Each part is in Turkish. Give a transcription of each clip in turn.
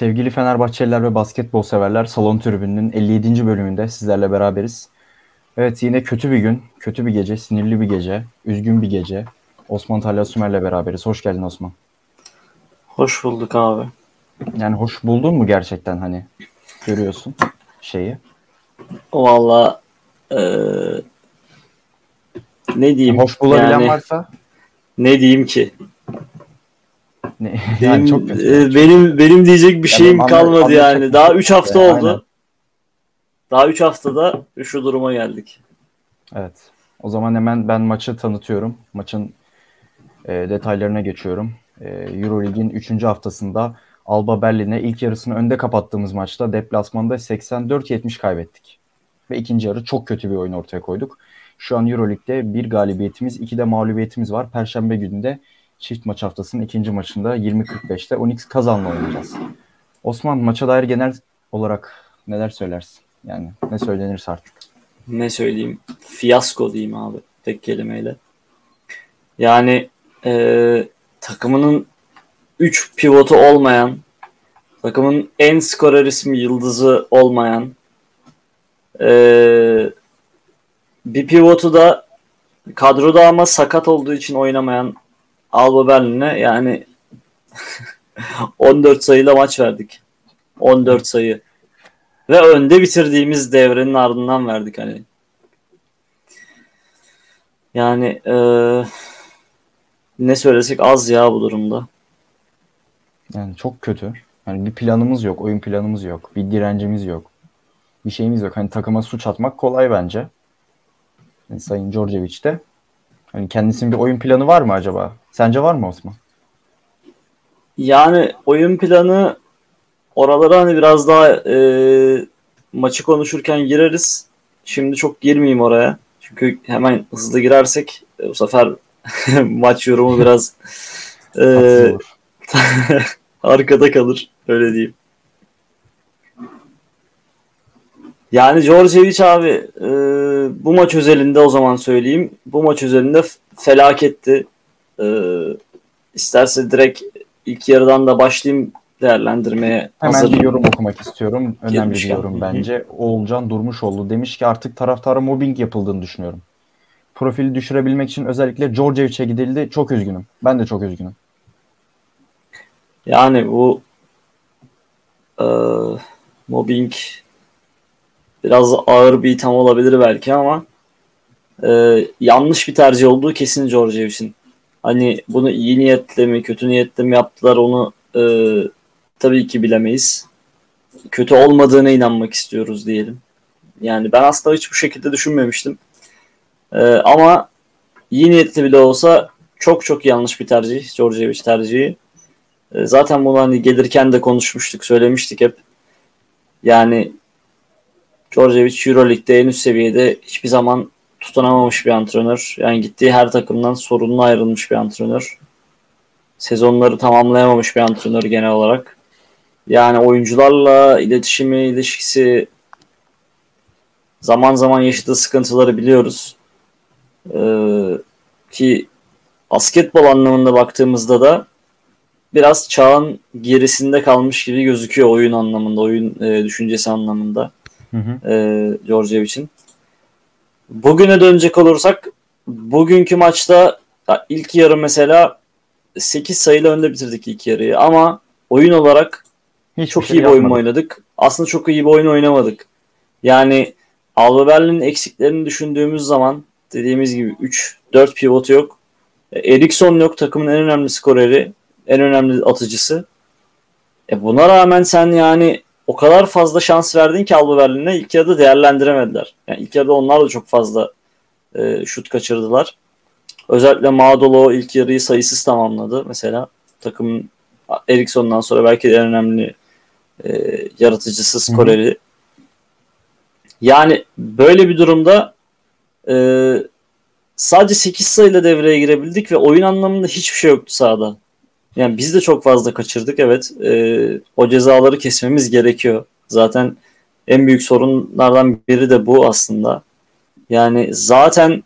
Sevgili Fenerbahçeliler ve basketbol severler Salon Tribünü'nün 57. bölümünde sizlerle beraberiz. Evet yine kötü bir gün, kötü bir gece, sinirli bir gece, üzgün bir gece. Osman Talha Sümer'le beraberiz. Hoş geldin Osman. Hoş bulduk abi. Yani hoş buldun mu gerçekten hani görüyorsun şeyi? Valla ee, ne diyeyim? Hoş bulabilen yani, varsa? Ne diyeyim ki? Ne? Benim, yani çok kötü. E, benim benim diyecek bir şeyim yani kalmadı anladım, yani. Daha 3 hafta yani, oldu. Aynen. Daha 3 haftada şu duruma geldik. Evet. O zaman hemen ben maçı tanıtıyorum. Maçın e, detaylarına geçiyorum. E, Eurolig'in 3. haftasında Alba Berlin'e ilk yarısını önde kapattığımız maçta deplasmanda 84-70 kaybettik. Ve ikinci yarı çok kötü bir oyun ortaya koyduk. Şu an Euroleague'de bir galibiyetimiz, iki de mağlubiyetimiz var. Perşembe gününde çift maç haftasının ikinci maçında 20.45'te Onyx Kazan'la oynayacağız. Osman maça dair genel olarak neler söylersin? Yani ne söylenirse artık. Ne söyleyeyim? Fiyasko diyeyim abi tek kelimeyle. Yani e, takımının 3 pivotu olmayan, takımın en skorer ismi yıldızı olmayan, e, bir pivotu da kadroda ama sakat olduğu için oynamayan Alba Berlin'e yani 14 sayıyla maç verdik. 14 sayı. Ve önde bitirdiğimiz devrenin ardından verdik hani. Yani e, ne söylesek az ya bu durumda. Yani çok kötü. Yani bir planımız yok, oyun planımız yok, bir direncimiz yok. Bir şeyimiz yok. Hani takıma suç atmak kolay bence. Yani Sayın Djordjevic de. Hani kendisinin bir oyun planı var mı acaba? Sence var mı Osman? Yani oyun planı oralara hani biraz daha e, maçı konuşurken gireriz. Şimdi çok girmeyeyim oraya. Çünkü hemen hızlı girersek e, bu sefer maç yorumu biraz e, arkada kalır. Öyle diyeyim. Yani Djordjevic abi e, bu maç özelinde o zaman söyleyeyim. Bu maç özelinde felaketti. E, isterse direkt ilk yarıdan da başlayayım değerlendirmeye Hemen hazır. bir yorum okumak istiyorum. Önemli Girmişken. bir yorum bence. Oğulcan Durmuşoğlu demiş ki artık taraftara mobbing yapıldığını düşünüyorum. Profili düşürebilmek için özellikle Georgievic'e gidildi. Çok üzgünüm. Ben de çok üzgünüm. Yani bu e, mobbing biraz ağır bir itham olabilir belki ama e, yanlış bir tercih olduğu kesin Georgievic'in. Hani bunu iyi niyetle mi kötü niyetle mi yaptılar onu e, tabii ki bilemeyiz. Kötü olmadığına inanmak istiyoruz diyelim. Yani ben aslında hiç bu şekilde düşünmemiştim. E, ama iyi niyetli bile olsa çok çok yanlış bir tercih. Georgievic tercihi. E, zaten bunu hani gelirken de konuşmuştuk, söylemiştik hep. Yani Djordjevic Euroleague'de en üst seviyede hiçbir zaman tutunamamış bir antrenör. Yani gittiği her takımdan sorunlu ayrılmış bir antrenör. Sezonları tamamlayamamış bir antrenör genel olarak. Yani oyuncularla iletişimi, ilişkisi zaman zaman yaşadığı sıkıntıları biliyoruz. Ee, ki basketbol anlamında baktığımızda da biraz çağın gerisinde kalmış gibi gözüküyor oyun anlamında, oyun e, düşüncesi anlamında. Hı hı. E, Georgievic'in. Bugüne dönecek olursak bugünkü maçta ilk yarı mesela 8 sayıyla önde bitirdik ilk yarıyı ama oyun olarak Hiç çok şey iyi bir oyun oynadık. Aslında çok iyi bir oyun oynamadık. Yani Alba Berlin'in eksiklerini düşündüğümüz zaman dediğimiz gibi 3-4 pivot yok. Eriksson yok takımın en önemli skoreri, en önemli atıcısı. E buna rağmen sen yani o kadar fazla şans verdin ki Alba Berlin'e ilk yarıda değerlendiremediler. Yani ilk yarıda onlar da çok fazla e, şut kaçırdılar. Özellikle Madolo ilk yarıyı sayısız tamamladı mesela. Takımın Eriksson'dan sonra belki de en önemli e, yaratıcısı, skoreri. Yani böyle bir durumda e, sadece 8 sayıyla devreye girebildik ve oyun anlamında hiçbir şey yoktu sahada. Yani biz de çok fazla kaçırdık evet. E, o cezaları kesmemiz gerekiyor. Zaten en büyük sorunlardan biri de bu aslında. Yani zaten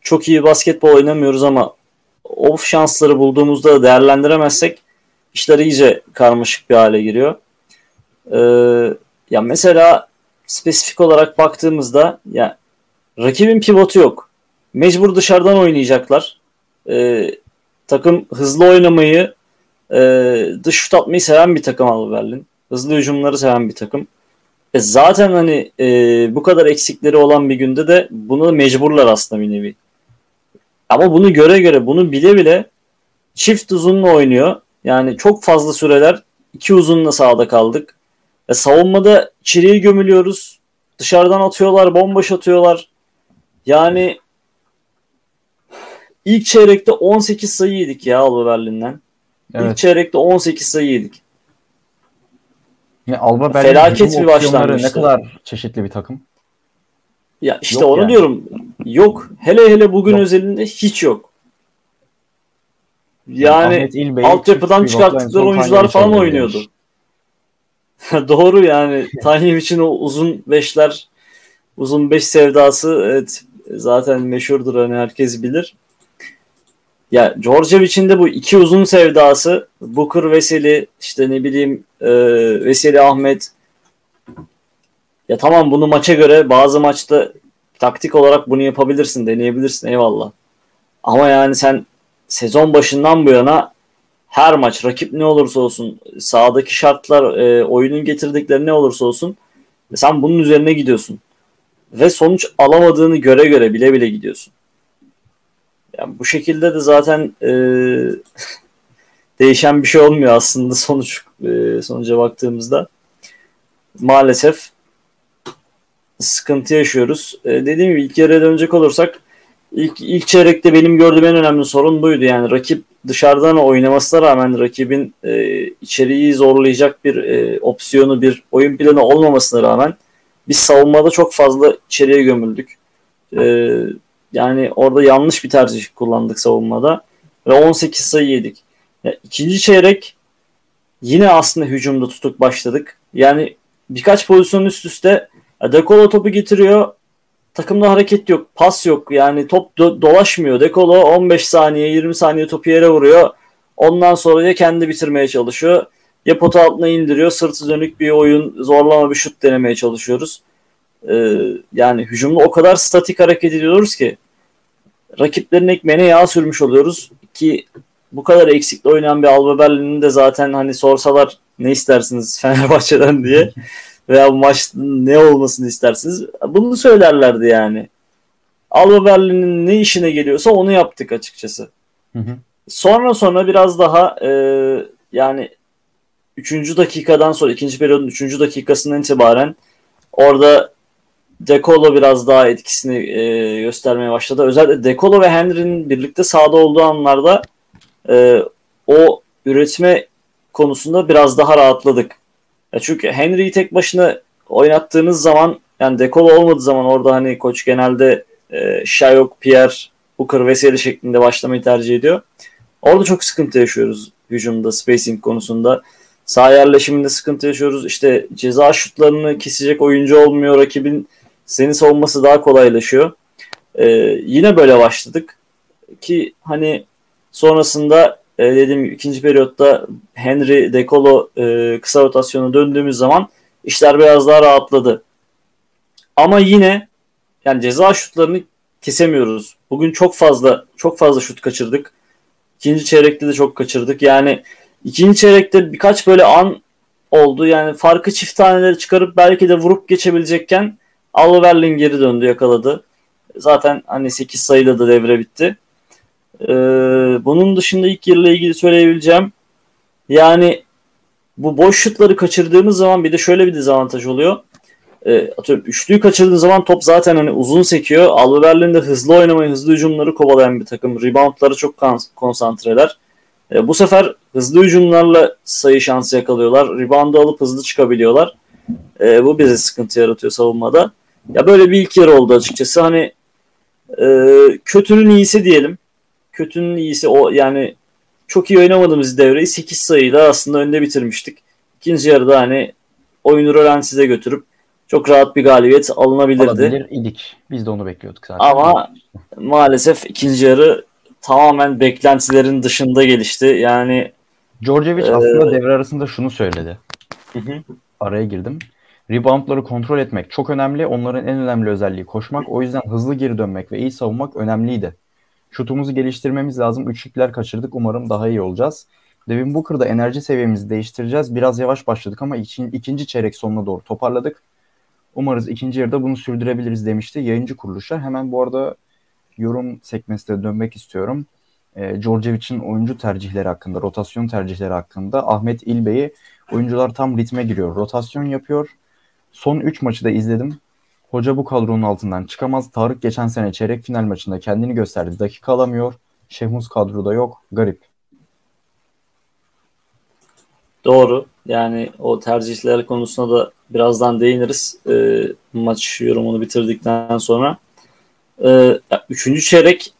çok iyi basketbol oynamıyoruz ama o şansları bulduğumuzda değerlendiremezsek işler iyice karmaşık bir hale giriyor. Ee, ya mesela spesifik olarak baktığımızda ya rakibin pivotu yok. Mecbur dışarıdan oynayacaklar. Ee, takım hızlı oynamayı, e, dış şut atmayı seven bir takım Alba Berlin. Hızlı hücumları seven bir takım. E zaten hani e, bu kadar eksikleri olan bir günde de bunu mecburlar aslında bir nevi. Ama bunu göre göre bunu bile bile çift uzunla oynuyor. Yani çok fazla süreler iki uzunla sahada kaldık. E, savunmada içeriye gömülüyoruz. Dışarıdan atıyorlar, bomboş atıyorlar. Yani ilk çeyrekte 18 sayı yedik ya Alba Berlin'den. Evet. İlk çeyrekte 18 sayı yedik. Ya Alba Berlin felaket bir başlangıç. Ne kadar çeşitli bir takım. Ya işte yok onu yani. diyorum. Yok. Hele hele bugün yok. özelinde hiç yok. Yani altyapıdan çıkarttıkları oyuncular falan oynuyordu. Doğru yani. Tayyip için o uzun beşler, uzun beş sevdası evet zaten meşhurdur hani herkes bilir. Ya Djordjevic'in de bu iki uzun sevdası Booker Veseli işte ne bileyim e, Veseli Ahmet ya tamam bunu maça göre bazı maçta taktik olarak bunu yapabilirsin deneyebilirsin eyvallah. Ama yani sen sezon başından bu yana her maç rakip ne olursa olsun sahadaki şartlar e, oyunun getirdikleri ne olursa olsun sen bunun üzerine gidiyorsun. Ve sonuç alamadığını göre göre bile bile gidiyorsun. Yani bu şekilde de zaten e, değişen bir şey olmuyor aslında sonuç e, sonuca baktığımızda. Maalesef sıkıntı yaşıyoruz. E, dediğim gibi ilk yarıya dönecek olursak ilk, ilk çeyrekte benim gördüğüm en önemli sorun buydu. Yani rakip dışarıdan oynamasına rağmen rakibin e, içeriği zorlayacak bir e, opsiyonu, bir oyun planı olmamasına rağmen biz savunmada çok fazla içeriye gömüldük. E, yani orada yanlış bir tercih kullandık savunmada ve 18 sayı yedik. Yani ikinci çeyrek yine aslında hücumda tutuk başladık. Yani birkaç pozisyon üst üste Dekolo topu getiriyor. Takımda hareket yok, pas yok. Yani top do- dolaşmıyor. Dekolo 15 saniye, 20 saniye topu yere vuruyor. Ondan sonra ya kendi bitirmeye çalışıyor ya pota altına indiriyor. Sırtı dönük bir oyun, zorlama bir şut denemeye çalışıyoruz. Ee, yani hücumda o kadar statik hareket ediyoruz ki rakiplerin ekmeğine yağ sürmüş oluyoruz ki bu kadar eksikle oynayan bir Alba Berlin'in de zaten hani sorsalar ne istersiniz Fenerbahçe'den diye veya bu maç ne olmasını istersiniz bunu söylerlerdi yani. Alba Berlin'in ne işine geliyorsa onu yaptık açıkçası. Hı hı. Sonra sonra biraz daha e, yani 3. dakikadan sonra ikinci periyodun 3. dakikasından itibaren orada Dekolo biraz daha etkisini e, göstermeye başladı. Özellikle Dekolo ve Henry'nin birlikte sahada olduğu anlarda e, o üretme konusunda biraz daha rahatladık. Ya çünkü Henry'i tek başına oynattığınız zaman yani Dekolo olmadığı zaman orada hani koç genelde e, Shayok, Pierre, Booker Veseli şeklinde başlamayı tercih ediyor. Orada çok sıkıntı yaşıyoruz hücumda, spacing konusunda. Sağ yerleşiminde sıkıntı yaşıyoruz. İşte ceza şutlarını kesecek oyuncu olmuyor. Rakibin seni savunması daha kolaylaşıyor. Ee, yine böyle başladık ki hani sonrasında e, dediğim gibi ikinci periyotta Henry, Dekolo e, kısa rotasyona döndüğümüz zaman işler biraz daha rahatladı. Ama yine yani ceza şutlarını kesemiyoruz. Bugün çok fazla çok fazla şut kaçırdık. İkinci çeyrekte de çok kaçırdık. Yani ikinci çeyrekte birkaç böyle an oldu. Yani farkı çift taneleri çıkarıp belki de vurup geçebilecekken Alba Berlin geri döndü yakaladı. Zaten hani 8 sayıyla da devre bitti. Ee, bunun dışında ilk yarıyla ilgili söyleyebileceğim yani bu boş şutları kaçırdığımız zaman bir de şöyle bir dezavantaj oluyor. E, atıyorum üçlüyü kaçırdığın zaman top zaten hani uzun sekiyor. Alba Berlin de hızlı oynamayı, hızlı hücumları kovalayan bir takım. Reboundları çok konsantreler. E, bu sefer hızlı hücumlarla sayı şansı yakalıyorlar. Reboundu alıp hızlı çıkabiliyorlar. E, bu bize sıkıntı yaratıyor savunmada. Ya böyle bir ilk yarı oldu açıkçası. Hani e, kötünün iyisi diyelim. Kötünün iyisi o yani çok iyi oynamadığımız devreyi 8 sayıyla aslında önde bitirmiştik. İkinci yarıda hani oyunu rölantize götürüp çok rahat bir galibiyet alınabilirdi. Alabilir idik. Biz de onu bekliyorduk zaten. Ama maalesef ikinci yarı tamamen beklentilerin dışında gelişti. Yani Djordjevic e, aslında devre arasında şunu söyledi. Hı hı. Araya girdim. Reboundları kontrol etmek çok önemli. Onların en önemli özelliği koşmak. O yüzden hızlı geri dönmek ve iyi savunmak önemliydi. Şutumuzu geliştirmemiz lazım. Üçlükler kaçırdık. Umarım daha iyi olacağız. Devin Booker'da enerji seviyemizi değiştireceğiz. Biraz yavaş başladık ama ikinci, ikinci çeyrek sonuna doğru toparladık. Umarız ikinci yarıda bunu sürdürebiliriz demişti yayıncı kuruluşlar. Hemen bu arada yorum sekmesine dönmek istiyorum. E, Djordjevic'in oyuncu tercihleri hakkında, rotasyon tercihleri hakkında Ahmet İlbey'i oyuncular tam ritme giriyor. Rotasyon yapıyor. Son 3 maçı da izledim. Hoca bu kadronun altından çıkamaz. Tarık geçen sene çeyrek final maçında kendini gösterdi. Dakika alamıyor. Şehmus kadroda yok. Garip. Doğru. Yani o tercihler konusuna da birazdan değiniriz. E, maç yorumunu bitirdikten sonra. E, üçüncü çeyrek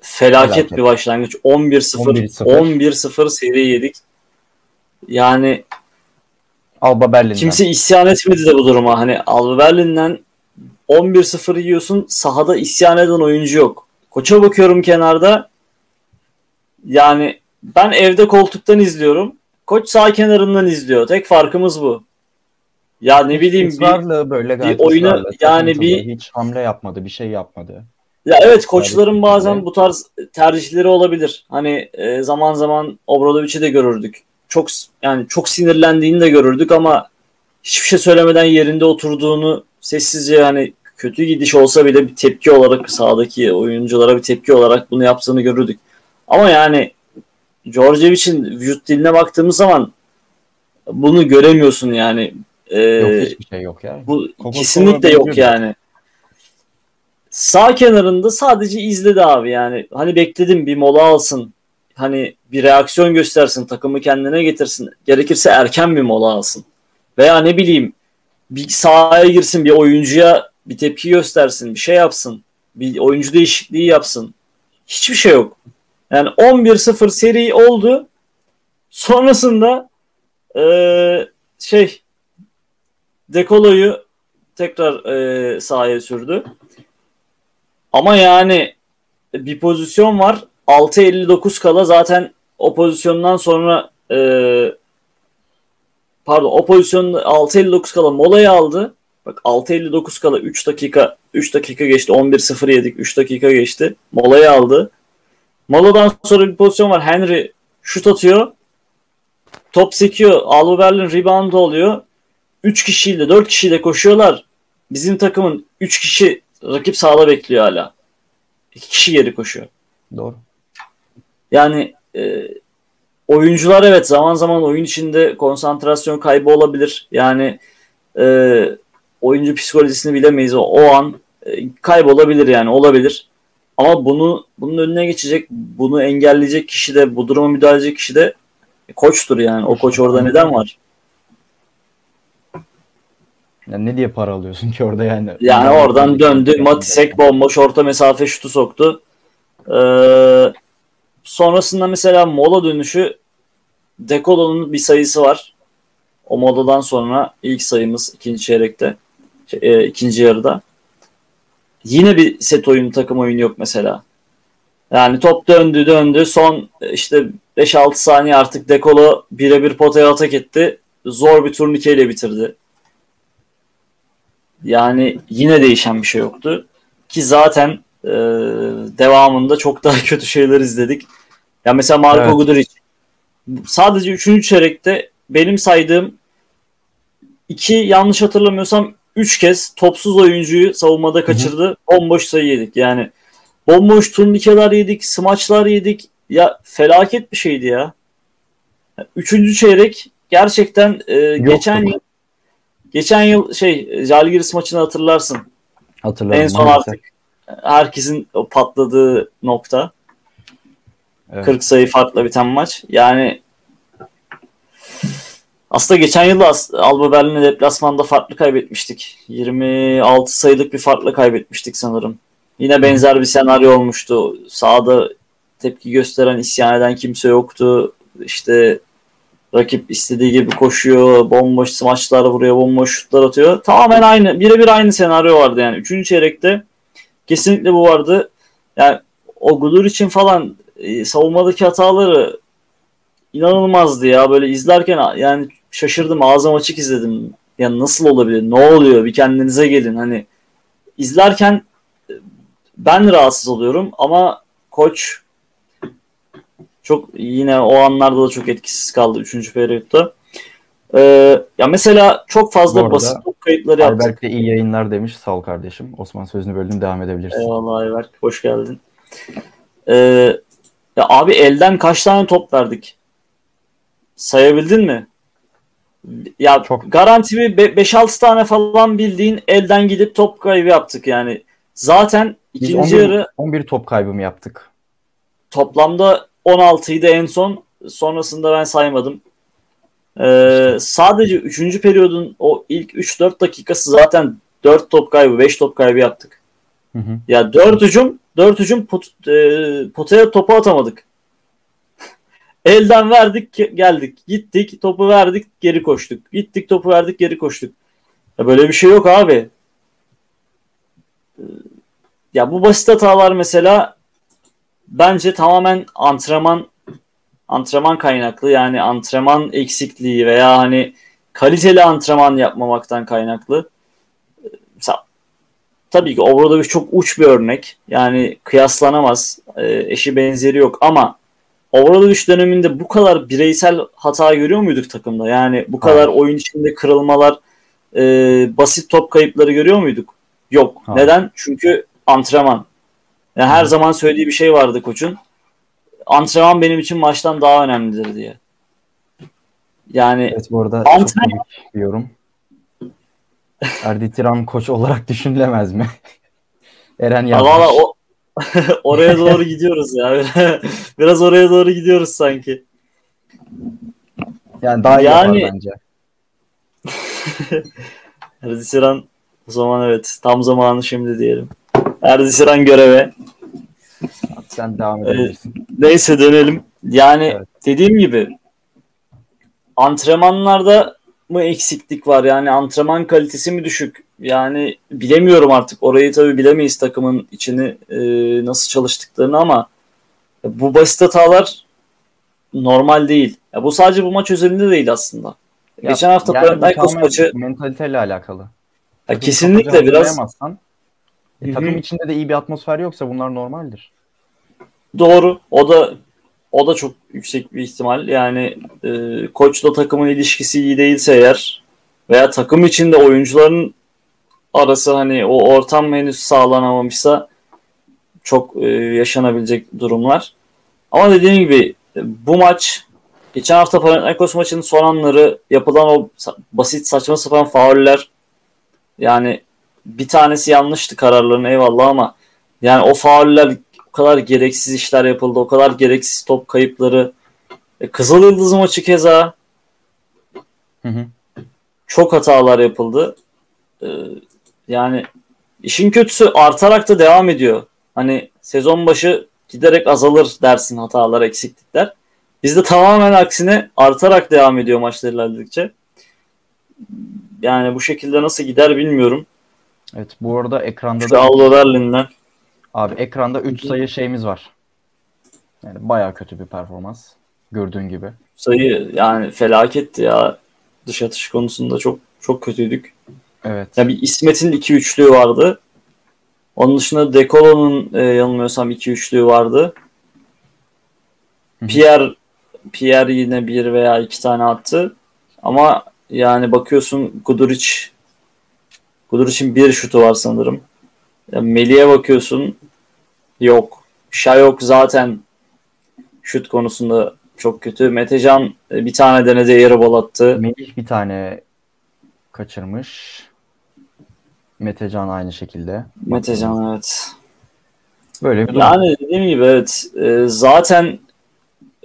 felaket, felaket. bir başlangıç. 11-0 11-0 seri yedik. Yani Alba Berlin'den. Kimse isyan etmedi de bu duruma. Hani Alba Berlin'den 11-0 yiyorsun. Sahada isyan eden oyuncu yok. Koça bakıyorum kenarda. Yani ben evde koltuktan izliyorum. Koç sağ kenarından izliyor. Tek farkımız bu. Ya ne bileyim bir, böyle bir oyuna yani bir hiç hamle yapmadı, bir şey yapmadı. Ya evet koçların bazen bu tarz tercihleri olabilir. Hani e, zaman zaman Obradovic'i de görürdük. Çok yani çok sinirlendiğini de görürdük ama hiçbir şey söylemeden yerinde oturduğunu sessizce hani kötü gidiş olsa bile bir tepki olarak sahadaki oyunculara bir tepki olarak bunu yaptığını görürdük. Ama yani Djordjevic'in vücut diline baktığımız zaman bunu göremiyorsun yani. Ee, yok hiçbir şey yok ya. Bu Coca kesinlikle yok yani. Sağ kenarında sadece izledi abi yani. Hani bekledim bir mola alsın. Hani bir reaksiyon göstersin, takımı kendine getirsin. Gerekirse erken bir mola alsın. Veya ne bileyim bir sahaya girsin, bir oyuncuya bir tepki göstersin, bir şey yapsın. Bir oyuncu değişikliği yapsın. Hiçbir şey yok. Yani 11-0 seri oldu. Sonrasında ee, şey Dekolo'yu tekrar e, sahaya sürdü. Ama yani bir pozisyon var. 6.59 kala zaten o pozisyondan sonra e, pardon o pozisyonda 6.59 kala molayı aldı. Bak 6.59 kala 3 dakika 3 dakika geçti. 11-0 yedik. 3 dakika geçti. Molayı aldı. Moladan sonra bir pozisyon var. Henry şut atıyor. Top sekiyor. Alba Berlin rebound oluyor. 3 kişiyle 4 kişiyle koşuyorlar. Bizim takımın 3 kişi rakip sahada bekliyor hala. 2 kişi geri koşuyor. Doğru. Yani e, oyuncular evet zaman zaman oyun içinde konsantrasyon kaybı olabilir. Yani e, oyuncu psikolojisini bilemeyiz. O, o an e, kaybolabilir yani olabilir. Ama bunu bunun önüne geçecek, bunu engelleyecek kişi de, bu duruma müdahale edecek kişi de koçtur yani. O koç orada neden var? Yani ne diye para alıyorsun ki orada yani? Yani oradan döndü. Matisek bomboş orta mesafe şutu soktu. Ee, sonrasında mesela mola dönüşü Dekolo'nun bir sayısı var. O moladan sonra ilk sayımız ikinci çeyrekte. Şey, e, ikinci yarıda. Yine bir set oyunu takım oyunu yok mesela. Yani top döndü döndü son işte 5-6 saniye artık Dekolo birebir potaya atak etti. Zor bir turnikeyle bitirdi. Yani yine değişen bir şey yoktu. Ki zaten e, devamında çok daha kötü şeyler izledik. Ya mesela Marco evet. Guduric sadece 3. çeyrekte benim saydığım iki yanlış hatırlamıyorsam 3 kez topsuz oyuncuyu savunmada kaçırdı. Hı-hı. Bomboş sayı yedik. Yani bomboş turnikeler yedik, smaçlar yedik. Ya felaket bir şeydi ya. Üçüncü çeyrek gerçekten e, geçen yıl geçen yıl şey Jalgiris maçını hatırlarsın. Hatırladım. En son maalesef. artık herkesin o patladığı nokta. Evet. 40 sayı farkla biten maç. Yani aslında geçen yıl Alba Berlin'e deplasmanda farklı kaybetmiştik. 26 sayılık bir farklı kaybetmiştik sanırım. Yine benzer bir senaryo olmuştu. Sahada tepki gösteren, isyan eden kimse yoktu. İşte rakip istediği gibi koşuyor, bomboş smaçlar vuruyor, bomboş şutlar atıyor. Tamamen aynı, birebir aynı senaryo vardı yani. Üçüncü çeyrekte kesinlikle bu vardı. Yani o Gudur için falan e, savunmadaki hataları inanılmazdı ya. Böyle izlerken yani şaşırdım. Ağzım açık izledim. Ya nasıl olabilir? Ne oluyor? Bir kendinize gelin. Hani izlerken e, ben rahatsız oluyorum ama koç çok yine o anlarda da çok etkisiz kaldı 3. periyotta. Ee, ya mesela çok fazla basit top kayıtları yaptık. Ayberk de iyi yayınlar demiş. Sağ ol kardeşim. Osman sözünü böldüm. Devam edebilirsin. Eyvallah Ayberk. Hoş geldin. Ee, ya abi elden kaç tane top verdik? Sayabildin mi? Ya çok. garanti bir 5-6 tane falan bildiğin elden gidip top kaybı yaptık yani. Zaten ikinci 11, yarı 11 top kaybı mı yaptık? Toplamda 16'ydı en son. Sonrasında ben saymadım. Ee, sadece 3. periyodun o ilk 3-4 dakikası zaten 4 top kaybı, 5 top kaybı yaptık. Hı hı. Ya 4 hücum, 4 hücum pot, e, potaya topu atamadık. Elden verdik geldik. Gittik topu verdik geri koştuk. Gittik topu verdik geri koştuk. Ya böyle bir şey yok abi. Ee, ya bu basit hatalar mesela bence tamamen antrenman antrenman kaynaklı yani antrenman eksikliği veya hani kaliteli antrenman yapmamaktan kaynaklı. Mesela, tabii ki Obradoviç çok uç bir örnek. Yani kıyaslanamaz. E, eşi benzeri yok ama Obradoviç döneminde bu kadar bireysel hata görüyor muyduk takımda? Yani bu kadar Hayır. oyun içinde kırılmalar, e, basit top kayıpları görüyor muyduk? Yok. Hayır. Neden? Çünkü antrenman. Yani her zaman söylediği bir şey vardı koçun antrenman benim için maçtan daha önemlidir diye. Yani evet, bu arada antrenman... çok bir yorum. Erdi Tiran koç olarak düşünülemez mi? Eren yazmış. Valla o oraya doğru gidiyoruz ya. Biraz oraya doğru gidiyoruz sanki. Yani daha iyi yani... bence. Erdi Tiran o zaman evet tam zamanı şimdi diyelim. Erdi Tiran göreve. Sen devam edebilirsin. Ee, neyse dönelim. Yani evet. dediğim gibi antrenmanlarda mı eksiklik var? Yani antrenman kalitesi mi düşük? Yani bilemiyorum artık. Orayı tabii bilemeyiz takımın içini e, nasıl çalıştıklarını ama bu basit hatalar normal değil. Ya bu sadece bu maç özelinde değil aslında. Ya, Geçen hafta yani Panathinaikos maçı mentaliteyle alakalı. Ya kesinlikle biraz e, takım içinde de iyi bir atmosfer yoksa bunlar normaldir. Doğru. O da o da çok yüksek bir ihtimal. Yani e, koçla takımın ilişkisi iyi değilse eğer veya takım içinde oyuncuların arası hani o ortam henüz sağlanamamışsa çok e, yaşanabilecek durumlar. Ama dediğim gibi e, bu maç geçen hafta Panathinaikos maçının son anları yapılan o basit saçma sapan fauller yani bir tanesi yanlıştı kararların eyvallah ama yani o fauller o kadar gereksiz işler yapıldı. O kadar gereksiz top kayıpları. E, Kızıl Yıldız maçı keza hı hı. çok hatalar yapıldı. E, yani işin kötüsü artarak da devam ediyor. Hani sezon başı giderek azalır dersin hatalar, eksiklikler. Bizde tamamen aksine artarak devam ediyor maçlar ilerledikçe. Yani bu şekilde nasıl gider bilmiyorum. Evet bu arada ekranda Şu da Aldo Berlin'den Abi ekranda 3 sayı şeyimiz var. Yani baya kötü bir performans. Gördüğün gibi. Sayı yani felaketti ya. Dış atış konusunda çok çok kötüydük. Evet. Yani bir İsmet'in 2 üçlüğü vardı. Onun dışında Dekolo'nun e, yanılmıyorsam 2 üçlüğü vardı. Pierre Pierre yine bir veya iki tane attı. Ama yani bakıyorsun Guduric Guduric'in bir şutu var sanırım. Melih'e bakıyorsun yok. Şayok zaten şut konusunda çok kötü. Metecan e, bir tane denedi yarı bol attı. Melih bir tane kaçırmış. Metecan aynı şekilde. Metecan evet. Böyle bir durum. Yani dediğim gibi evet. E, zaten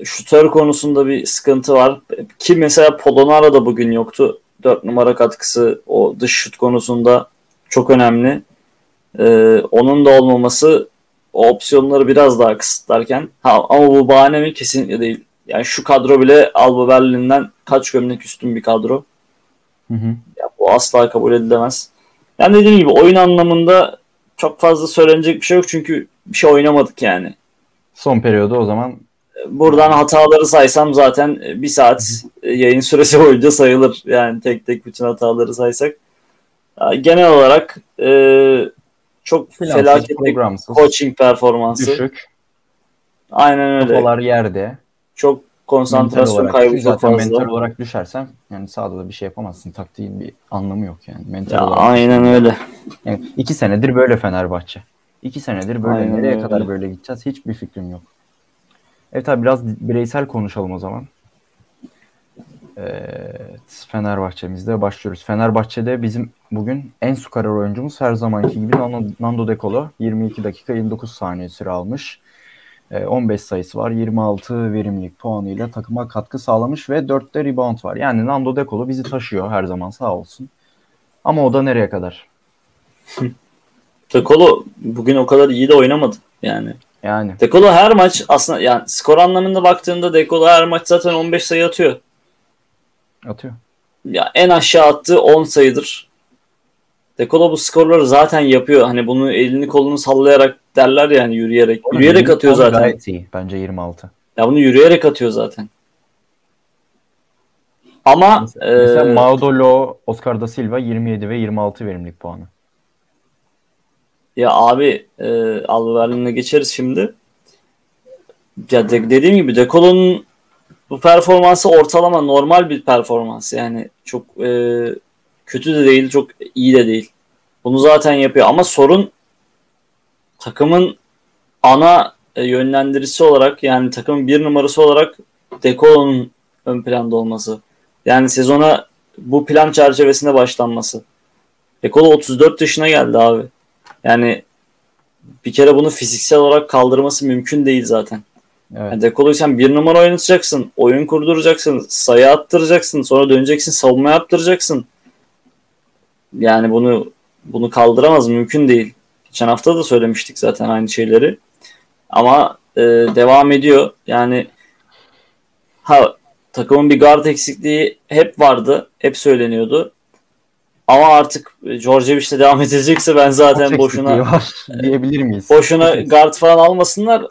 şutör konusunda bir sıkıntı var. Ki mesela Polonara da bugün yoktu. 4 numara katkısı o dış şut konusunda çok önemli. Ee, onun da olmaması o opsiyonları biraz daha kısıtlarken ha, ama bu bahane mi? Kesinlikle değil. Yani şu kadro bile Alba Berlin'den kaç gömlek üstün bir kadro. Hı hı. Ya, bu asla kabul edilemez. Yani dediğim gibi oyun anlamında çok fazla söylenecek bir şey yok çünkü bir şey oynamadık yani. Son periyodu o zaman buradan hataları saysam zaten bir saat yayın süresi boyunca sayılır. Yani tek tek bütün hataları saysak. Genel olarak e, çok Plansız, felaket programsız, coaching performansı. düşük. Aynen öyle. Kafalar yerde. Çok konsantrasyon kaybı çok fazla. mental olarak düşersen yani sahada da bir şey yapamazsın. Taktiğin bir anlamı yok yani. Mental Ya, olarak. aynen öyle. Yani iki senedir böyle Fenerbahçe. İki senedir böyle Aynen nereye öyle. kadar böyle gideceğiz hiçbir fikrim yok. Evet abi biraz bireysel konuşalım o zaman. Evet, Fenerbahçe'mizde başlıyoruz. Fenerbahçe'de bizim bugün en skorer oyuncumuz her zamanki gibi Nando, De Colo. 22 dakika 29 saniye süre almış. Ee, 15 sayısı var. 26 verimlilik puanıyla takıma katkı sağlamış ve 4'te rebound var. Yani Nando De Colo bizi taşıyor her zaman sağ olsun. Ama o da nereye kadar? Tekolo bugün o kadar iyi de oynamadı yani. Yani Dekolo her maç aslında yani skor anlamında baktığında Dekolo her maç zaten 15 sayı atıyor. atıyor. Ya en aşağı attığı 10 sayıdır. Dekolo bu skorları zaten yapıyor. Hani bunu elini kolunu sallayarak derler yani yürüyerek. Yürüyerek atıyor zaten. Gayet iyi. Bence 26. Ya bunu yürüyerek atıyor zaten. Ama Mesela e, Maudolo, Oscar da Silva 27 ve 26 verimlilik puanı. ya abi e, Alba Berlin'e geçeriz şimdi. Ya de- dediğim gibi Dekolo'nun bu performansı ortalama normal bir performans. Yani çok e, kötü de değil, çok iyi de değil. Bunu zaten yapıyor ama sorun takımın ana e, yönlendiricisi olarak yani takımın bir numarası olarak Dekolo'nun ön planda olması. Yani sezona bu plan çerçevesinde başlanması. Dekolo 34 yaşına geldi abi. Yani bir kere bunu fiziksel olarak kaldırması mümkün değil zaten. Evet. Yani Dekolo'yu sen bir numara oynatacaksın. Oyun kurduracaksın. Sayı attıracaksın. Sonra döneceksin. Savunma yaptıracaksın. Yani bunu bunu kaldıramaz. Mümkün değil. Geçen hafta da söylemiştik zaten aynı şeyleri. Ama e, devam ediyor. Yani ha takımın bir guard eksikliği hep vardı. Hep söyleniyordu. Ama artık Djordjevic'le devam edilecekse ben zaten Çok boşuna var diyebilir miyiz? boşuna guard falan almasınlar.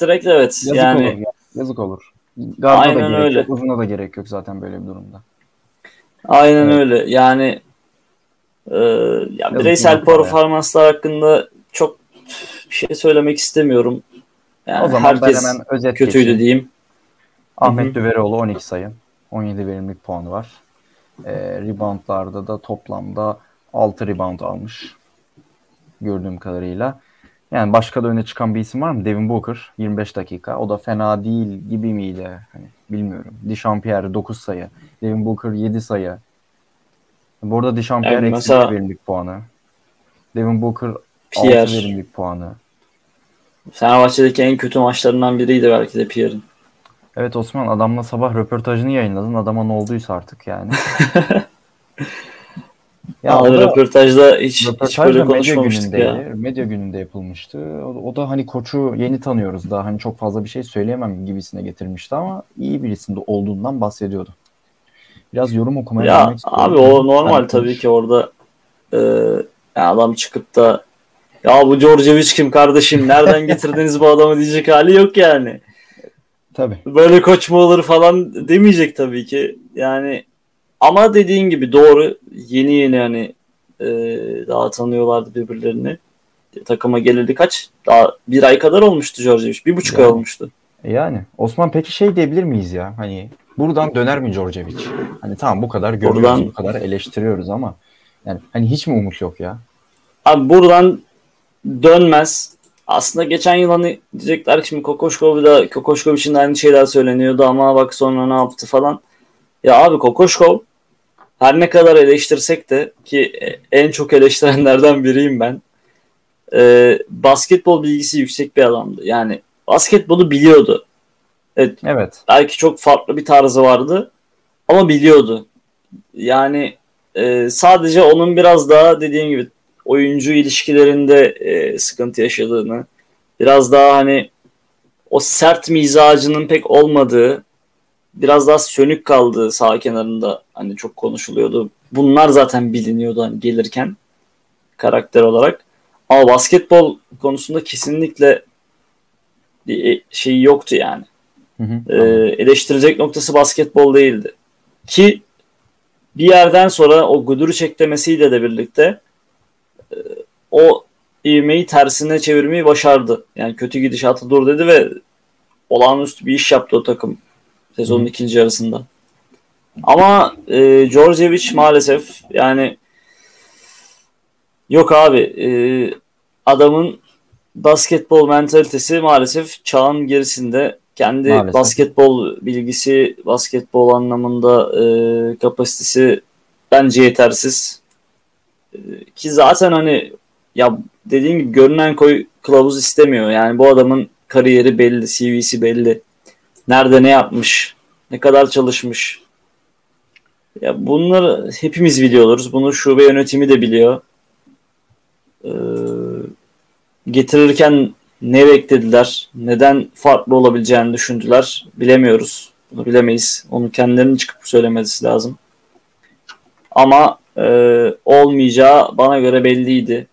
Direkt evet. Yazık yani olur. ya, Yazık olur. Garda da Aynen gerek öyle. yok. Uzuna da gerek yok zaten böyle bir durumda. Aynen Evet. öyle. Yani e, ya bireysel performanslar hakkında çok bir şey söylemek istemiyorum. Yani o zaman herkes ben hemen özet kötüydü geçeyim. diyeyim. Ahmet Hı hı. Düveroğlu 12 sayı. 17 verimlilik puanı var. Ee, reboundlarda da toplamda 6 rebound almış. Gördüğüm kadarıyla. Yani başka da öne çıkan bir isim var mı? Devin Booker 25 dakika. O da fena değil gibi miydi? Hani bilmiyorum. Dishampierre 9 sayı. Devin Booker 7 sayı. Bu arada Dishampierre Yani eksi mesela- bir verimlilik puanı. Devin Booker 6 Pierre. verimlilik puanı. Fenerbahçe'deki en kötü maçlarından biriydi belki de Pierre'in. Evet Osman adamla sabah röportajını yayınladın. Adama ne olduysa artık yani. Ya o da- röportajda hiç, hiç Röportaj böyle da medya konuşmamıştık ya. medya gününde yapılmıştı. O, o da hani koçu yeni tanıyoruz daha hani çok fazla bir şey söyleyemem gibisine getirmişti ama iyi birisinde olduğundan bahsediyordu. Biraz yorum okumaya Ya abi o normal Sen tabii ki orada e, yani adam çıkıp da ya bu Djordjevic kim kardeşim nereden getirdiniz bu adamı diyecek hali yok yani. Tabii. böyle koç mu olur falan demeyecek tabii ki. Yani ama dediğin gibi doğru yeni yeni hani e, daha tanıyorlardı birbirlerini. Takıma gelirdi kaç? Daha bir ay kadar olmuştu Djordjevic. Bir buçuk ay Yani. olmuştu. Yani Osman peki şey diyebilir miyiz ya? Hani buradan döner mi Djordjevic? Hani tamam bu kadar görüyoruz, Buradan- bu kadar eleştiriyoruz ama yani hani hiç mi umut yok ya? Abi buradan dönmez. Aslında geçen yıl hani diyecekler ki şimdi Kokoşkov da Kokoşkov için de aynı şeyler söyleniyordu ama bak sonra ne yaptı falan. Ya abi Kokoşkov her ne kadar eleştirsek de ki en çok eleştirenlerden biriyim ben. Ee, basketbol bilgisi yüksek bir adamdı. Yani basketbolu biliyordu. Evet, Evet. belki çok farklı bir tarzı vardı ama biliyordu. Yani e, sadece onun biraz daha dediğim gibi oyuncu ilişkilerinde e, sıkıntı yaşadığını, biraz daha hani o sert mizacının pek olmadığı, biraz daha sönük kaldığı sağ kenarında hani çok konuşuluyordu. Bunlar zaten biliniyordu hani gelirken karakter olarak. Ama basketbol konusunda kesinlikle bir şey yoktu yani. Hı hı, Ee, eleştirecek noktası basketbol değildi. Ki bir yerden sonra o Gudur'u çeklemesiyle de birlikte e, o ivmeyi tersine çevirmeyi başardı. Yani kötü gidişatı dur dedi ve olağanüstü bir iş yaptı o takım sezonun Hı. ikinci yarısında. Ama e, Djordjevic maalesef yani yok abi e, adamın basketbol mentalitesi maalesef çağın gerisinde kendi Maalesef. basketbol bilgisi, basketbol anlamında e, kapasitesi bence yetersiz. E, ki zaten hani ya dediğim gibi görünen koy kılavuz istemiyor. Yani bu adamın kariyeri belli, CV'si belli. Nerede ne yapmış, ne kadar çalışmış. Ya bunları hepimiz biliyoruz. Bunu şube yönetimi de biliyor. Ee, getirirken ne beklediler? Neden farklı olabileceğini düşündüler? Bilemiyoruz. Bunu bilemeyiz. Onu kendilerinin çıkıp söylemesi lazım. Ama e, olmayacağı bana göre belliydi.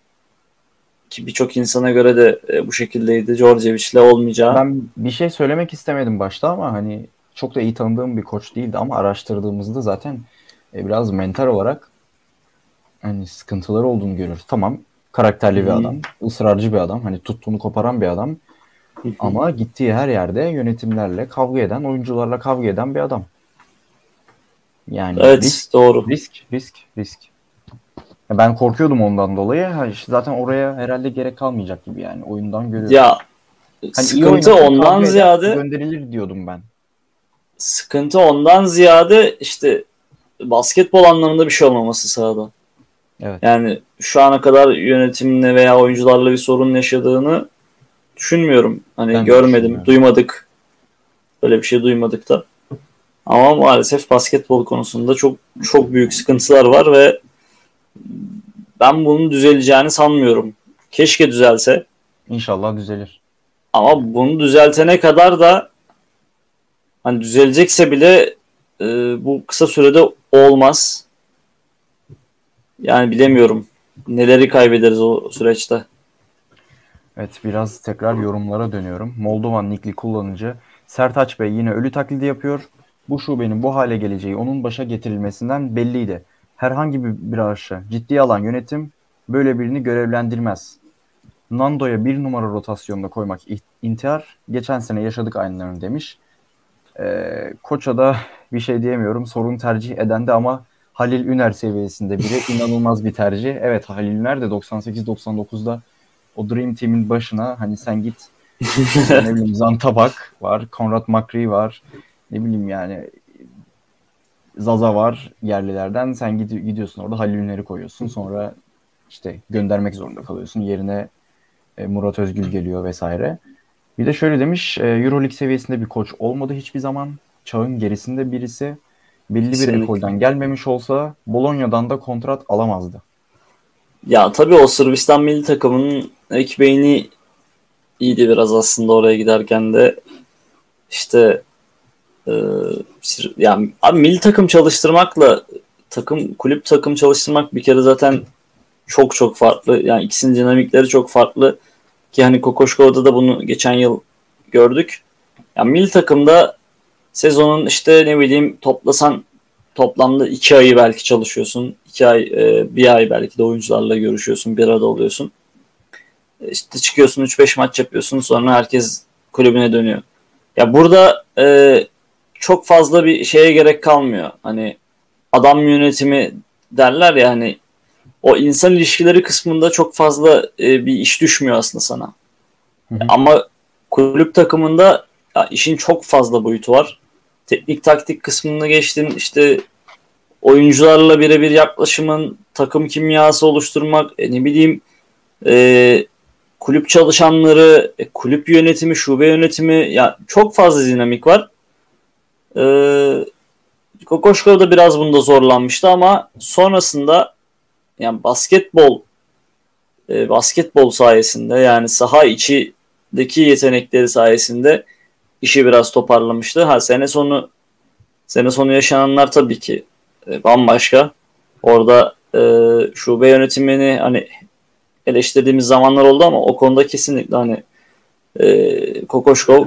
Ki birçok insana göre de e, bu şekildeydi. Djordjevic'le olmayacağı. Ben bir şey söylemek istemedim başta ama hani çok da iyi tanıdığım bir koç değildi ama araştırdığımızda zaten e, biraz mental olarak hani sıkıntıları olduğunu görüyoruz. Tamam karakterli bir adam, ısrarcı bir adam, hani tuttuğunu koparan bir adam ama gittiği her yerde yönetimlerle kavga eden, oyuncularla kavga eden bir adam. Yani evet risk, doğru. risk, risk, risk. Ya Ben korkuyordum ondan dolayı. Ha işte zaten oraya herhalde gerek kalmayacak gibi yani oyundan görüyorum. Ya Hani sıkıntı ondan ziyade gönderilir diyordum ben. sıkıntı ondan ziyade işte basketbol anlamında bir şey olmaması sahada. Evet. Yani şu ana kadar yönetimle veya oyuncularla bir sorun yaşadığını düşünmüyorum. Hani Ben görmedim, duymadık. Öyle bir şey duymadık da. Ama maalesef basketbol konusunda çok çok büyük sıkıntılar var ve ben bunun düzeleceğini sanmıyorum. Keşke düzelse. İnşallah düzelir. Ama bunu düzeltene kadar da hani düzelecekse bile e, bu kısa sürede olmaz. Yani bilemiyorum. Neleri kaybederiz o süreçte. Evet biraz tekrar yorumlara dönüyorum. Moldovan nikli kullanıcı Sertaç Bey yine ölü taklidi yapıyor. Bu şubenin bu hale geleceği onun başa getirilmesinden belliydi. Herhangi bir branşı ciddiye alan yönetim böyle birini görevlendirmez. Nando'ya bir numara rotasyonda koymak ih- intihar. Geçen sene yaşadık aynılarını demiş. Ee, Koç'a da bir şey diyemiyorum. Sorun tercih eden de ama Halil Üner seviyesinde biri inanılmaz bir tercih. Evet Halil Üner de 98-99'da o Dream Team'in başına hani sen git ne bileyim Zantabak var, Konrad Makri var. Ne bileyim yani Zaza var yerlilerden. Sen gid- gidiyorsun orada Halil Üner'i koyuyorsun. Sonra işte göndermek zorunda kalıyorsun. Yerine e, Murat Özgül geliyor vesaire. Bir de şöyle demiş, e, Euroleague seviyesinde bir koç olmadı hiçbir zaman. Çağın gerisinde birisi. Belli bir Kesinlikle. ekolden gelmemiş olsa Bolonya'dan da kontrat alamazdı. Ya tabii o Sırbistan milli takımının ekmeğini iyiydi biraz aslında oraya giderken de işte e, yani abi milli takım çalıştırmakla takım kulüp takım çalıştırmak bir kere zaten çok çok farklı. Yani ikisinin dinamikleri çok farklı. Ki hani Kokoşkova'da da bunu geçen yıl gördük. Yani milli takımda sezonun işte ne bileyim toplasan toplamda iki ayı belki çalışıyorsun. iki ay, e, bir ay belki de oyuncularla görüşüyorsun. Bir arada oluyorsun. E, İşte çıkıyorsun 3-5 maç yapıyorsun. Sonra herkes kulübüne dönüyor. Ya burada e, çok fazla bir şeye gerek kalmıyor. Hani adam yönetimi derler ya hani o insan ilişkileri kısmında çok fazla e, bir iş düşmüyor aslında sana. Hı hı. Ama kulüp takımında ya işin çok fazla boyutu var. Teknik taktik kısmını geçtin işte oyuncularla birebir yaklaşımın, takım kimyası oluşturmak, e, ne bileyim e, kulüp çalışanları, e, kulüp yönetimi, şube yönetimi ya çok fazla dinamik var. E, Kokoşkov da biraz bunda zorlanmıştı ama sonrasında yani basketbol e, basketbol sayesinde yani saha içindeki yetenekleri sayesinde işi biraz toparlamıştı. Ha sene sonu sene sonu yaşananlar tabii ki e, bambaşka. Orada e, şube yönetimini hani eleştirdiğimiz zamanlar oldu ama o konuda kesinlikle hani e, Kokoşkov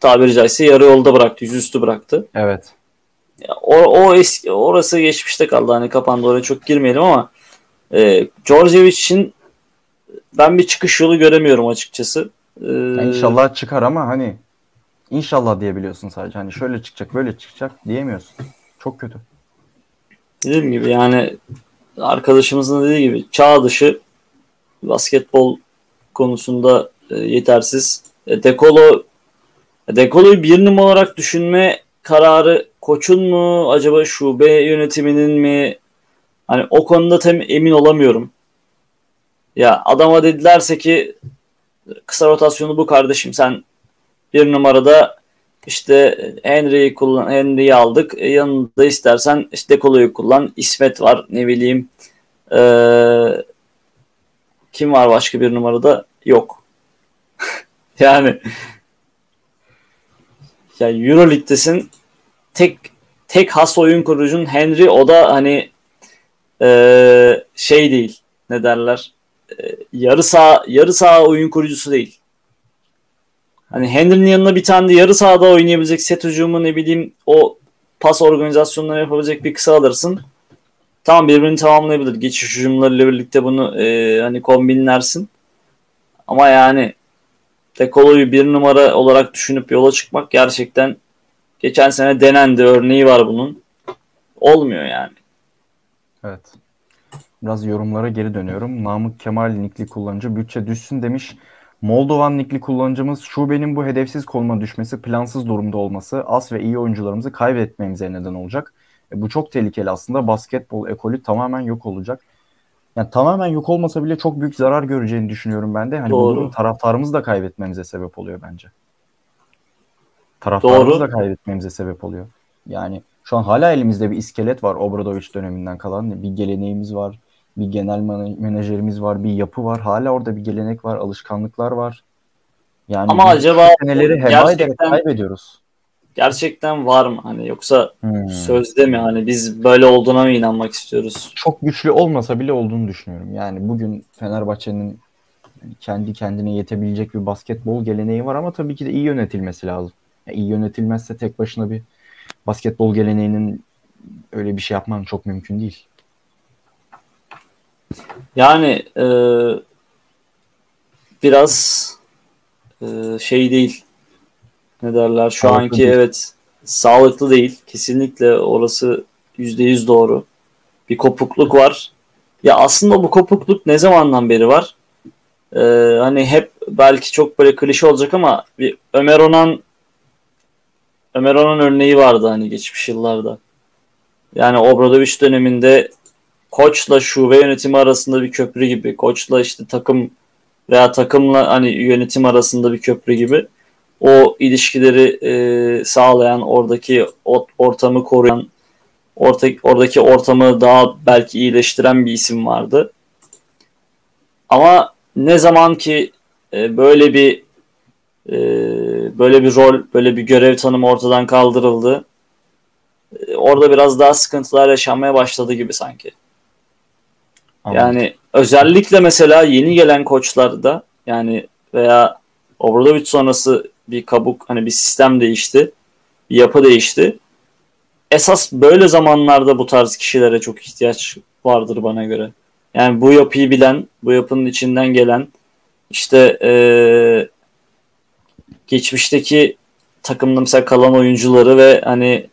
tabiri caizse yarı yolda bıraktı. Yüzüstü bıraktı. Evet. Ya, o, o eski, orası geçmişte kaldı. Hani kapandı oraya çok girmeyelim ama e, Djordjevic için ben bir çıkış yolu göremiyorum açıkçası. Ee, inşallah çıkar ama hani inşallah diyebiliyorsun sadece. Hani şöyle çıkacak böyle çıkacak diyemiyorsun. Çok kötü. Dediğim gibi yani arkadaşımızın dediği gibi çağ dışı basketbol konusunda e, yetersiz. E, Dekolo Dekolo'yu bir numara olarak düşünme kararı koçun mu acaba şube yönetiminin mi? Hani o konuda tam emin olamıyorum. Ya adama dedilerse ki kısa rotasyonu bu kardeşim sen bir numarada işte Henry'yi kullan Henry'yi aldık. E, yanında istersen işte Dekolo'yu kullan. İsmet var. Ne bileyim. Ee, kim var başka bir numarada? Yok. yani ya Euroleague'desin tek tek has oyun kurucun Henry o da hani ee, şey değil. Ne derler? Ee, yarı sağ yarı sağ oyun kurucusu değil. Hani Henry'nin yanına bir tane de yarı sahada oynayabilecek set hücumu ne bileyim o pas organizasyonları yapabilecek bir kısa alırsın. Tamam birbirini tamamlayabilir. Geçiş hücumlarıyla birlikte bunu e, hani kombinlersin. Ama yani Dekolo'yu bir numara olarak düşünüp yola çıkmak gerçekten geçen sene denendi. Örneği var bunun. Olmuyor yani. Evet. Biraz yorumlara geri dönüyorum. Namık Kemal nikli kullanıcı bütçe düşsün demiş. Moldovan nikli kullanıcımız şubenin bu hedefsiz konuma düşmesi, plansız durumda olması, az ve iyi oyuncularımızı kaybetmemize neden olacak. E, bu çok tehlikeli aslında. Basketbol ekolü tamamen yok olacak. Yani tamamen yok olmasa bile çok büyük zarar göreceğini düşünüyorum ben de. Hani Doğru. bu durum taraftarımızı da kaybetmemize sebep oluyor bence. Taraftarımızı da kaybetmemize sebep oluyor. Yani şu an hala elimizde bir iskelet var Obradoviç döneminden kalan. Bir geleneğimiz var bir genel menajerimiz var, bir yapı var. Hala orada bir gelenek var, alışkanlıklar var. Yani Ama acaba seneleri heba ederek kaybediyoruz. Gerçekten var mı hani yoksa hmm. sözde mi hani biz böyle olduğuna mı inanmak istiyoruz? Çok güçlü olmasa bile olduğunu düşünüyorum. Yani bugün Fenerbahçe'nin kendi kendine yetebilecek bir basketbol geleneği var ama tabii ki de iyi yönetilmesi lazım. Yani iyi yönetilmezse tek başına bir basketbol geleneğinin öyle bir şey yapman çok mümkün değil. Yani e, biraz e, şey değil. Ne derler? Şu sağlıklı anki değil. evet sağlıklı değil. Kesinlikle orası yüzde yüz doğru. Bir kopukluk var. Ya aslında bu kopukluk ne zamandan beri var? Ee, hani hep belki çok böyle klişe olacak ama bir Ömer Onan Ömer Onan örneği vardı hani geçmiş yıllarda. Yani Obradoviç döneminde koçla şube yönetimi arasında bir köprü gibi. Koçla işte takım veya takımla hani yönetim arasında bir köprü gibi. O ilişkileri e, sağlayan, oradaki ortamı koruyan, orta, oradaki ortamı daha belki iyileştiren bir isim vardı. Ama ne zaman ki e, böyle bir e, böyle bir rol, böyle bir görev tanımı ortadan kaldırıldı, e, orada biraz daha sıkıntılar yaşanmaya başladı gibi sanki. Yani özellikle mesela yeni gelen koçlarda yani veya Obradovic sonrası bir kabuk hani bir sistem değişti. Bir yapı değişti. Esas böyle zamanlarda bu tarz kişilere çok ihtiyaç vardır bana göre. Yani bu yapıyı bilen, bu yapının içinden gelen işte ee, geçmişteki takımda mesela kalan oyuncuları ve hani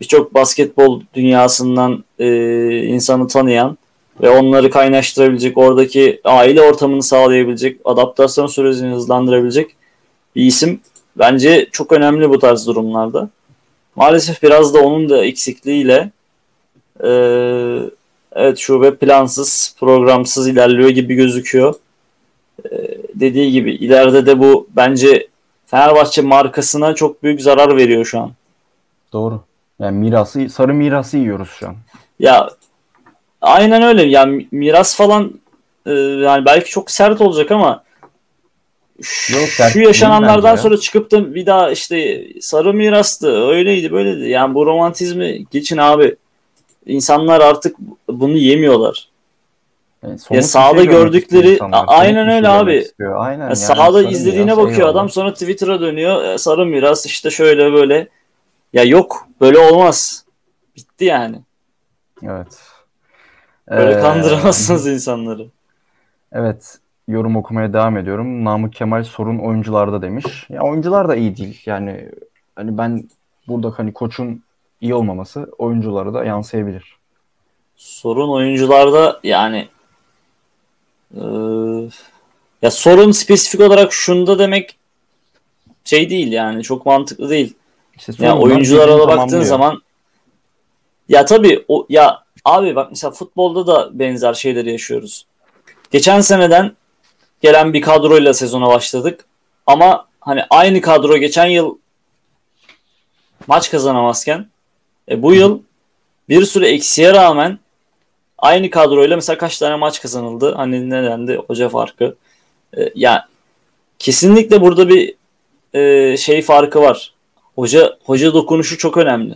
birçok basketbol dünyasından e, insanı tanıyan ve onları kaynaştırabilecek, oradaki aile ortamını sağlayabilecek, adaptasyon sürecini hızlandırabilecek bir isim. Bence çok önemli bu tarz durumlarda. Maalesef biraz da onun da eksikliğiyle e, evet şube plansız, programsız ilerliyor gibi gözüküyor. E, dediği gibi ileride de bu bence Fenerbahçe markasına çok büyük zarar veriyor şu an. Doğru. Yani mirası, sarı mirası yiyoruz şu an. Ya Aynen öyle. Yani miras falan e, yani belki çok sert olacak ama şu, Yok, şu yaşananlardan sonra çıkıp da bir daha işte sarı mirastı öyleydi böyleydi. Yani bu romantizmi geçin abi. İnsanlar artık bunu yemiyorlar. Yani Ya somut bir sahada şey gördükleri aynen öyle şey abi. istiyor. Aynen. Ya yani sarın izlediğine biraz, bakıyor eyvallah. adam sonra Twitter'a dönüyor. E, sarın biraz işte şöyle böyle. Ya yok böyle olmaz. Bitti yani. Evet. Böyle Ee, kandıramazsınız insanları. Evet. Yorum okumaya devam ediyorum. Namık Kemal sorun oyuncularda demiş. Ya oyuncular da iyi değil. Yani hani ben burada hani koçun iyi olmaması oyunculara da yansıyabilir. Sorun oyuncularda yani e, ya sorun spesifik olarak şunda demek şey değil yani çok mantıklı değil. İşte Ya sorunlar oyunculara baktığın zaman ya tabii o ya abi bak mesela futbolda da benzer şeyleri yaşıyoruz. Geçen seneden gelen bir kadroyla sezona başladık. Ama hani aynı kadro geçen yıl maç kazanamazken e, bu yıl bir sürü eksiğe rağmen aynı kadroyla mesela kaç tane maç kazanıldı? Hani nedendi? Hoca farkı. E, ya kesinlikle burada bir e, şey farkı var. Hoca hoca dokunuşu çok önemli.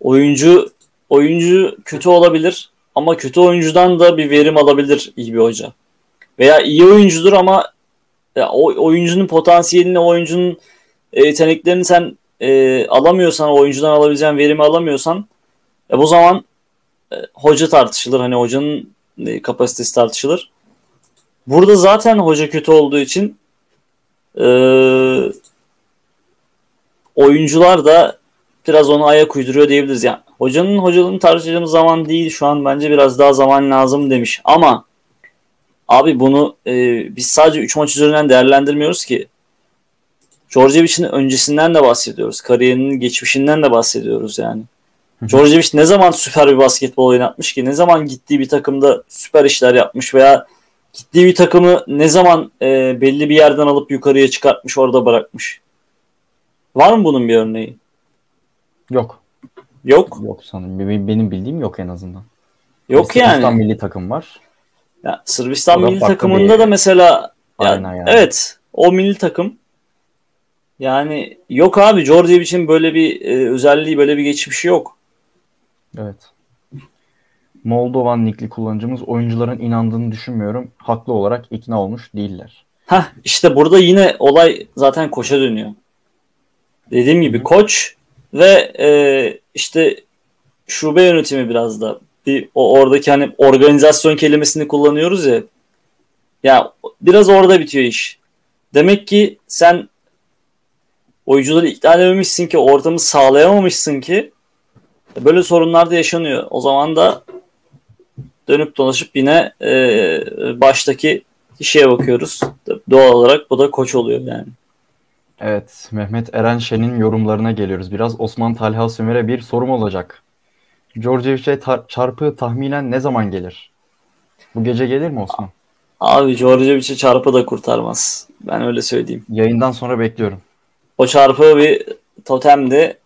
Oyuncu oyuncu kötü olabilir ama kötü oyuncudan da bir verim alabilir iyi bir hoca. Veya iyi oyuncudur ama ya, o oyuncunun potansiyelini, oyuncunun e, yeteneklerini sen e, alamıyorsan, oyuncudan alabileceğin verimi alamıyorsan e, bu zaman e, hoca tartışılır. Hani hocanın e, kapasitesi tartışılır. Burada zaten hoca kötü olduğu için e, oyuncular da biraz ona ayak uyduruyor diyebiliriz. Yani hocanın hocalığını tartışacağımız zaman değil şu an bence biraz daha zaman lazım demiş. Ama abi bunu e, biz sadece 3 maç üzerinden değerlendirmiyoruz ki. Djordjevic'in öncesinden de bahsediyoruz. Kariyerinin geçmişinden de bahsediyoruz yani. Djordjevic ne zaman süper bir basketbol oynatmış ki? Ne zaman gittiği bir takımda süper işler yapmış veya gittiği bir takımı ne zaman e, belli bir yerden alıp yukarıya çıkartmış orada bırakmış? Var mı bunun bir örneği? Yok. Yok. Yok sanırım. Benim bildiğim yok en azından. Yok Sırbistan yani. milli takım var. Ya Sırbistan milli takımında bir da mesela ya, yani. evet o milli takım yani yok abi Djordjevic'in böyle bir e, özelliği böyle bir geçmişi yok. Evet. Moldovan nikli kullanıcımız oyuncuların inandığını düşünmüyorum. Haklı olarak ikna olmuş değiller. Hah işte burada yine olay zaten koça dönüyor. Dediğim gibi koç ve e, işte şube yönetimi biraz da bir o oradaki hani organizasyon kelimesini kullanıyoruz ya. Ya biraz orada bitiyor iş. Demek ki sen oyuncuları ikna edememişsin ki ortamı sağlayamamışsın ki böyle sorunlar da yaşanıyor. O zaman da dönüp dolaşıp yine e, baştaki kişiye bakıyoruz. Doğal olarak bu da koç oluyor yani. Evet, Mehmet Eren Şen'in yorumlarına geliyoruz. Biraz Osman Talha Sümer'e bir sorum olacak. Djordjevic'e tar- çarpı tahminen ne zaman gelir? Bu gece gelir mi Osman? Abi Djordjevic'e çarpı da kurtarmaz. Ben öyle söyleyeyim. Yayından sonra bekliyorum. O çarpı bir totemdi.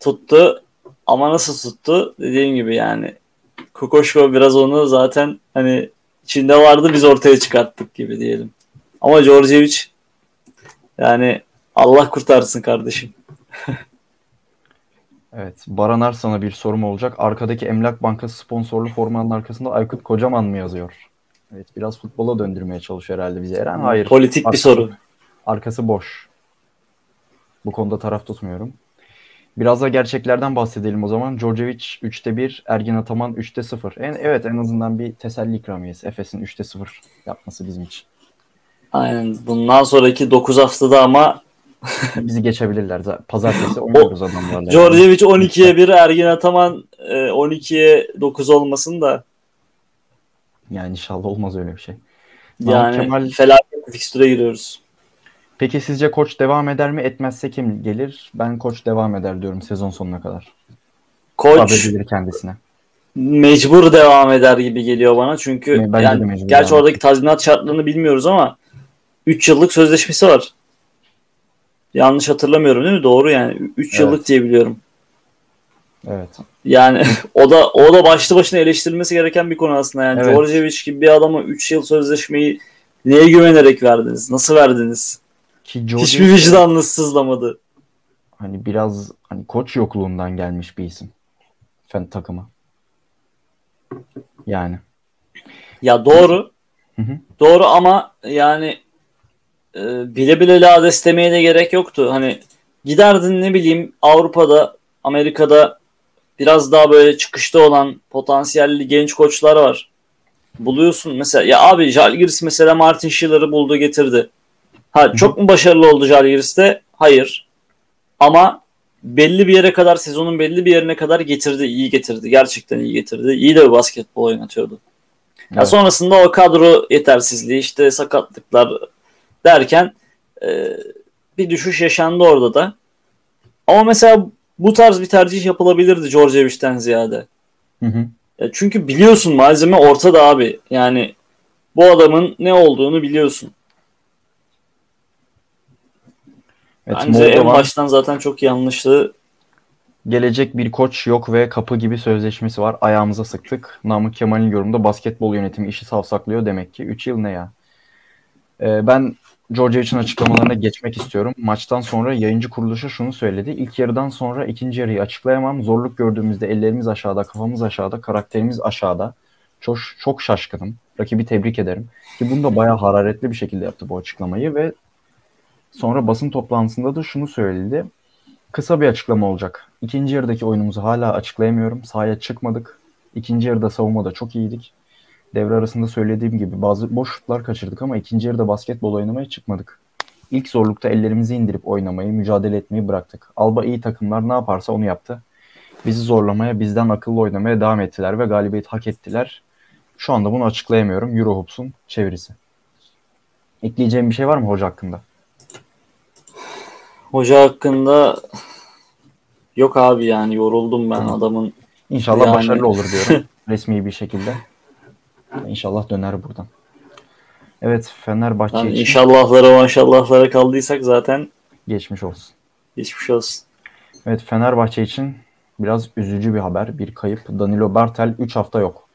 Tuttu. Ama nasıl tuttu? Dediğim gibi yani. Kokoşko biraz onu zaten hani içinde vardı biz ortaya çıkarttık gibi diyelim. Ama Djordjevic yani Allah kurtarsın kardeşim. Evet, Baran Arslan'a bir sorum olacak. Arkadaki Emlak Bankası sponsorlu formanın arkasında Aykut Kocaman mı yazıyor? Evet, biraz futbola döndürmeye çalışıyor herhalde bizi Eren. Hayır. Politik bir Arkası- soru. Arkası boş. Bu konuda taraf tutmuyorum. Biraz da gerçeklerden bahsedelim o zaman. Djordjevic 3'te 1, Ergin Ataman 3'te 0. En, evet en azından bir teselli ikramiyesi. Efes'in 3'te 0 yapması bizim için. Aynen. Bundan sonraki 9 haftada ama Bizi geçebilirler. Pazartesi oynuyoruz adamlarla. Djordjevic 12'ye 1, Ergin Ataman e, 12'ye 9 olmasın da Yani inşallah olmaz öyle bir şey. Yani Kemal- felaket fikstüre giriyoruz. Peki sizce koç devam eder mi? Etmezse kim gelir? Ben koç devam eder diyorum sezon sonuna kadar. Koç kendisine. mecbur devam eder gibi geliyor bana. Çünkü yani, mecbur gerçi oradaki tazminat şartlarını bilmiyoruz ama 3 yıllık sözleşmesi var. Yanlış hatırlamıyorum değil mi? Doğru yani. 3 Evet. yıllık diye biliyorum. Evet. Yani o da o da başlı başına eleştirilmesi gereken bir konu aslında. Yani Evet. Djordjevic gibi bir adama 3 yıl sözleşmeyi neye güvenerek verdiniz? Nasıl verdiniz? Ki Hiçbir Djordjevic- vicdanınız sızlamadı. hani biraz hani koç yokluğundan gelmiş bir isim. Fen takıma. Yani. Ya doğru. Hı hı. Doğru ama yani e, bile bile lades demeye de gerek yoktu. Hani giderdin ne bileyim Avrupa'da, Amerika'da biraz daha böyle çıkışta olan potansiyelli genç koçlar var. Buluyorsun mesela ya abi Jalgiris mesela Martin Schiller'ı buldu getirdi. Ha çok mu başarılı oldu Jalgiris'te? Hayır. Ama belli bir yere kadar sezonun belli bir yerine kadar getirdi, iyi getirdi. Gerçekten iyi getirdi. İyi de bir basketbol oynatıyordu. Ya Evet. sonrasında o kadro yetersizliği işte sakatlıklar derken e, bir düşüş yaşandı orada da. Ama mesela bu tarz bir tercih yapılabilirdi Djordjevic'ten ziyade. Hı hı. Ya çünkü biliyorsun malzeme ortada abi. Yani bu adamın ne olduğunu biliyorsun. Evet, Bence en Moldovan baştan zaten çok yanlıştı. gelecek bir koç yok ve kapı gibi sözleşmesi var. Ayağımıza sıktık. Namık Kemal'in yorumunda basketbol yönetimi işi savsaklıyor demek ki. 3 yıl ne ya? Ee, ben Djordjevic'in açıklamalarına geçmek istiyorum. Maçtan sonra yayıncı kuruluşa şunu söyledi. İlk yarıdan sonra ikinci yarıyı açıklayamam. Zorluk gördüğümüzde ellerimiz aşağıda, kafamız aşağıda, karakterimiz aşağıda. Çok, çok şaşkınım. Rakibi tebrik ederim. Ki bunu da bayağı hararetli bir şekilde yaptı bu açıklamayı ve sonra basın toplantısında da şunu söyledi. Kısa bir açıklama olacak. İkinci yarıdaki oyunumuzu hala açıklayamıyorum. Sahaya çıkmadık. İkinci yarıda savunmada çok iyiydik. Devre arasında söylediğim gibi bazı boş şutlar kaçırdık ama ikinci yarıda basketbol oynamaya çıkmadık. İlk zorlukta ellerimizi indirip oynamayı, mücadele etmeyi bıraktık. Alba iyi takımlar ne yaparsa onu yaptı. Bizi zorlamaya, bizden akıllı oynamaya devam ettiler ve galibiyeti hak ettiler. Şu anda bunu açıklayamıyorum. Eurohoops'un çevirisi. Ekleyeceğim bir şey var mı hoca hakkında? Hoca hakkında yok abi yani yoruldum ben adamın. İnşallah Yani- başarılı olur diyorum. Resmi bir şekilde. İnşallah döner buradan. Evet Fenerbahçe Yani için inşallahlara maşallahlara kaldıysak zaten geçmiş olsun. geçmiş olsun. Evet Fenerbahçe için biraz üzücü bir haber. Bir kayıp. Danilo Bartel 3 hafta yok.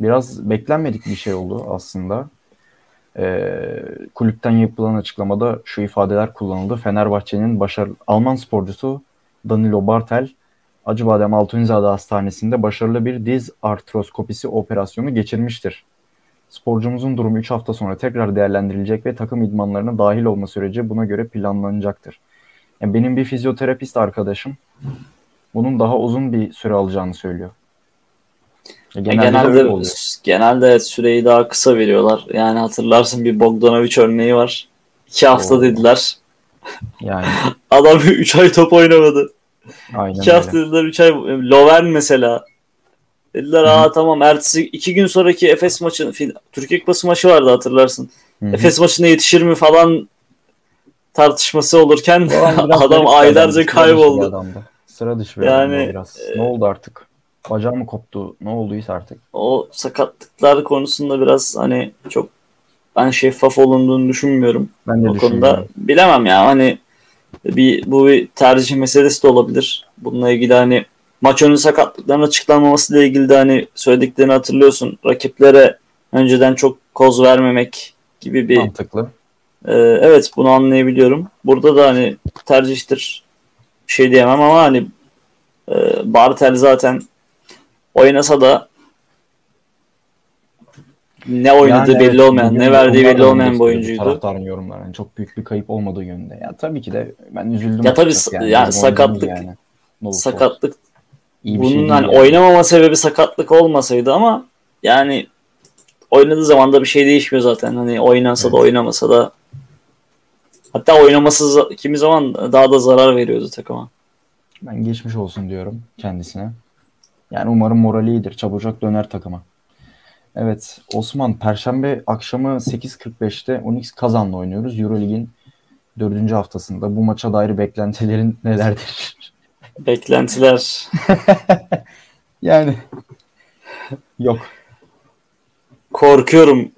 Biraz beklenmedik bir şey oldu aslında. Ee, kulüpten yapılan açıklamada şu ifadeler kullanıldı. Fenerbahçe'nin başarılı Alman sporcusu Danilo Bartel Acıbadem Altunizade Hastanesi'nde başarılı bir diz artroskopisi operasyonu geçirmiştir. Sporcumuzun durumu 3 hafta sonra tekrar değerlendirilecek ve takım idmanlarına dahil olma süreci buna göre planlanacaktır. Yani benim bir fizyoterapist arkadaşım bunun daha uzun bir süre alacağını söylüyor. E, Ya Genelde, genelde genelde süreyi daha kısa veriyorlar. Yani hatırlarsın bir Bogdanovic örneği var. 2 hafta Oo. dediler. Yani Adam 3 ay top oynamadı. Aynen 2 öyle. hafta dediler 3 ay. Lovern mesela. Dediler Hı aa tamam ertesi 2 gün sonraki Efes maçı Türkiye Kupası maçı vardı hatırlarsın. Hı hı. Efes maçına yetişir mi falan tartışması olurken Adam aylarca bir kayboldu. Sıra dışı bir Yani, biraz. Ne oldu artık? Bacağı mı koptu? Ne olduysa artık. O sakatlıklar konusunda biraz hani çok ben şeffaf olunduğunu düşünmüyorum. Ben de o konuda bilemem ya hani bir bu bir tercih meselesi de olabilir. Bununla ilgili hani maç önü sakatlıkların açıklanmaması ile ilgili de hani söylediklerini hatırlıyorsun. Rakiplere önceden çok koz vermemek gibi bir Mantıklı. Ee, evet bunu anlayabiliyorum. Burada da hani tercihtir bir şey diyemem ama hani e, Bartel zaten oynasa da ne oynadığı Yani belli evet, olmayan, ne verdiği belli da olmayan bir oyuncuydu. Taraftarın yorumları. Yani çok büyük bir kayıp olmadığı yönünde. Ya tabii ki de ben üzüldüm. Ya tabii yani oyuncumuz sakatlık- yani. Sakatlık İyi şey bunun değil hani yani. oynamama sebebi sakatlık olmasaydı ama yani oynadığı zaman da bir şey değişmiyor zaten. Hani oynasa da Evet. oynamasa da hatta oynaması kimi zaman daha da zarar veriyordu takıma. Ben geçmiş olsun diyorum kendisine. Yani umarım morali iyidir. Çabucak döner takıma. Evet Osman Perşembe akşamı 8.45'te Unix Kazan'la oynuyoruz. Eurolig'in dördüncü haftasında. Bu maça dair beklentilerin nelerdir? Beklentiler yani yok. korkuyorum.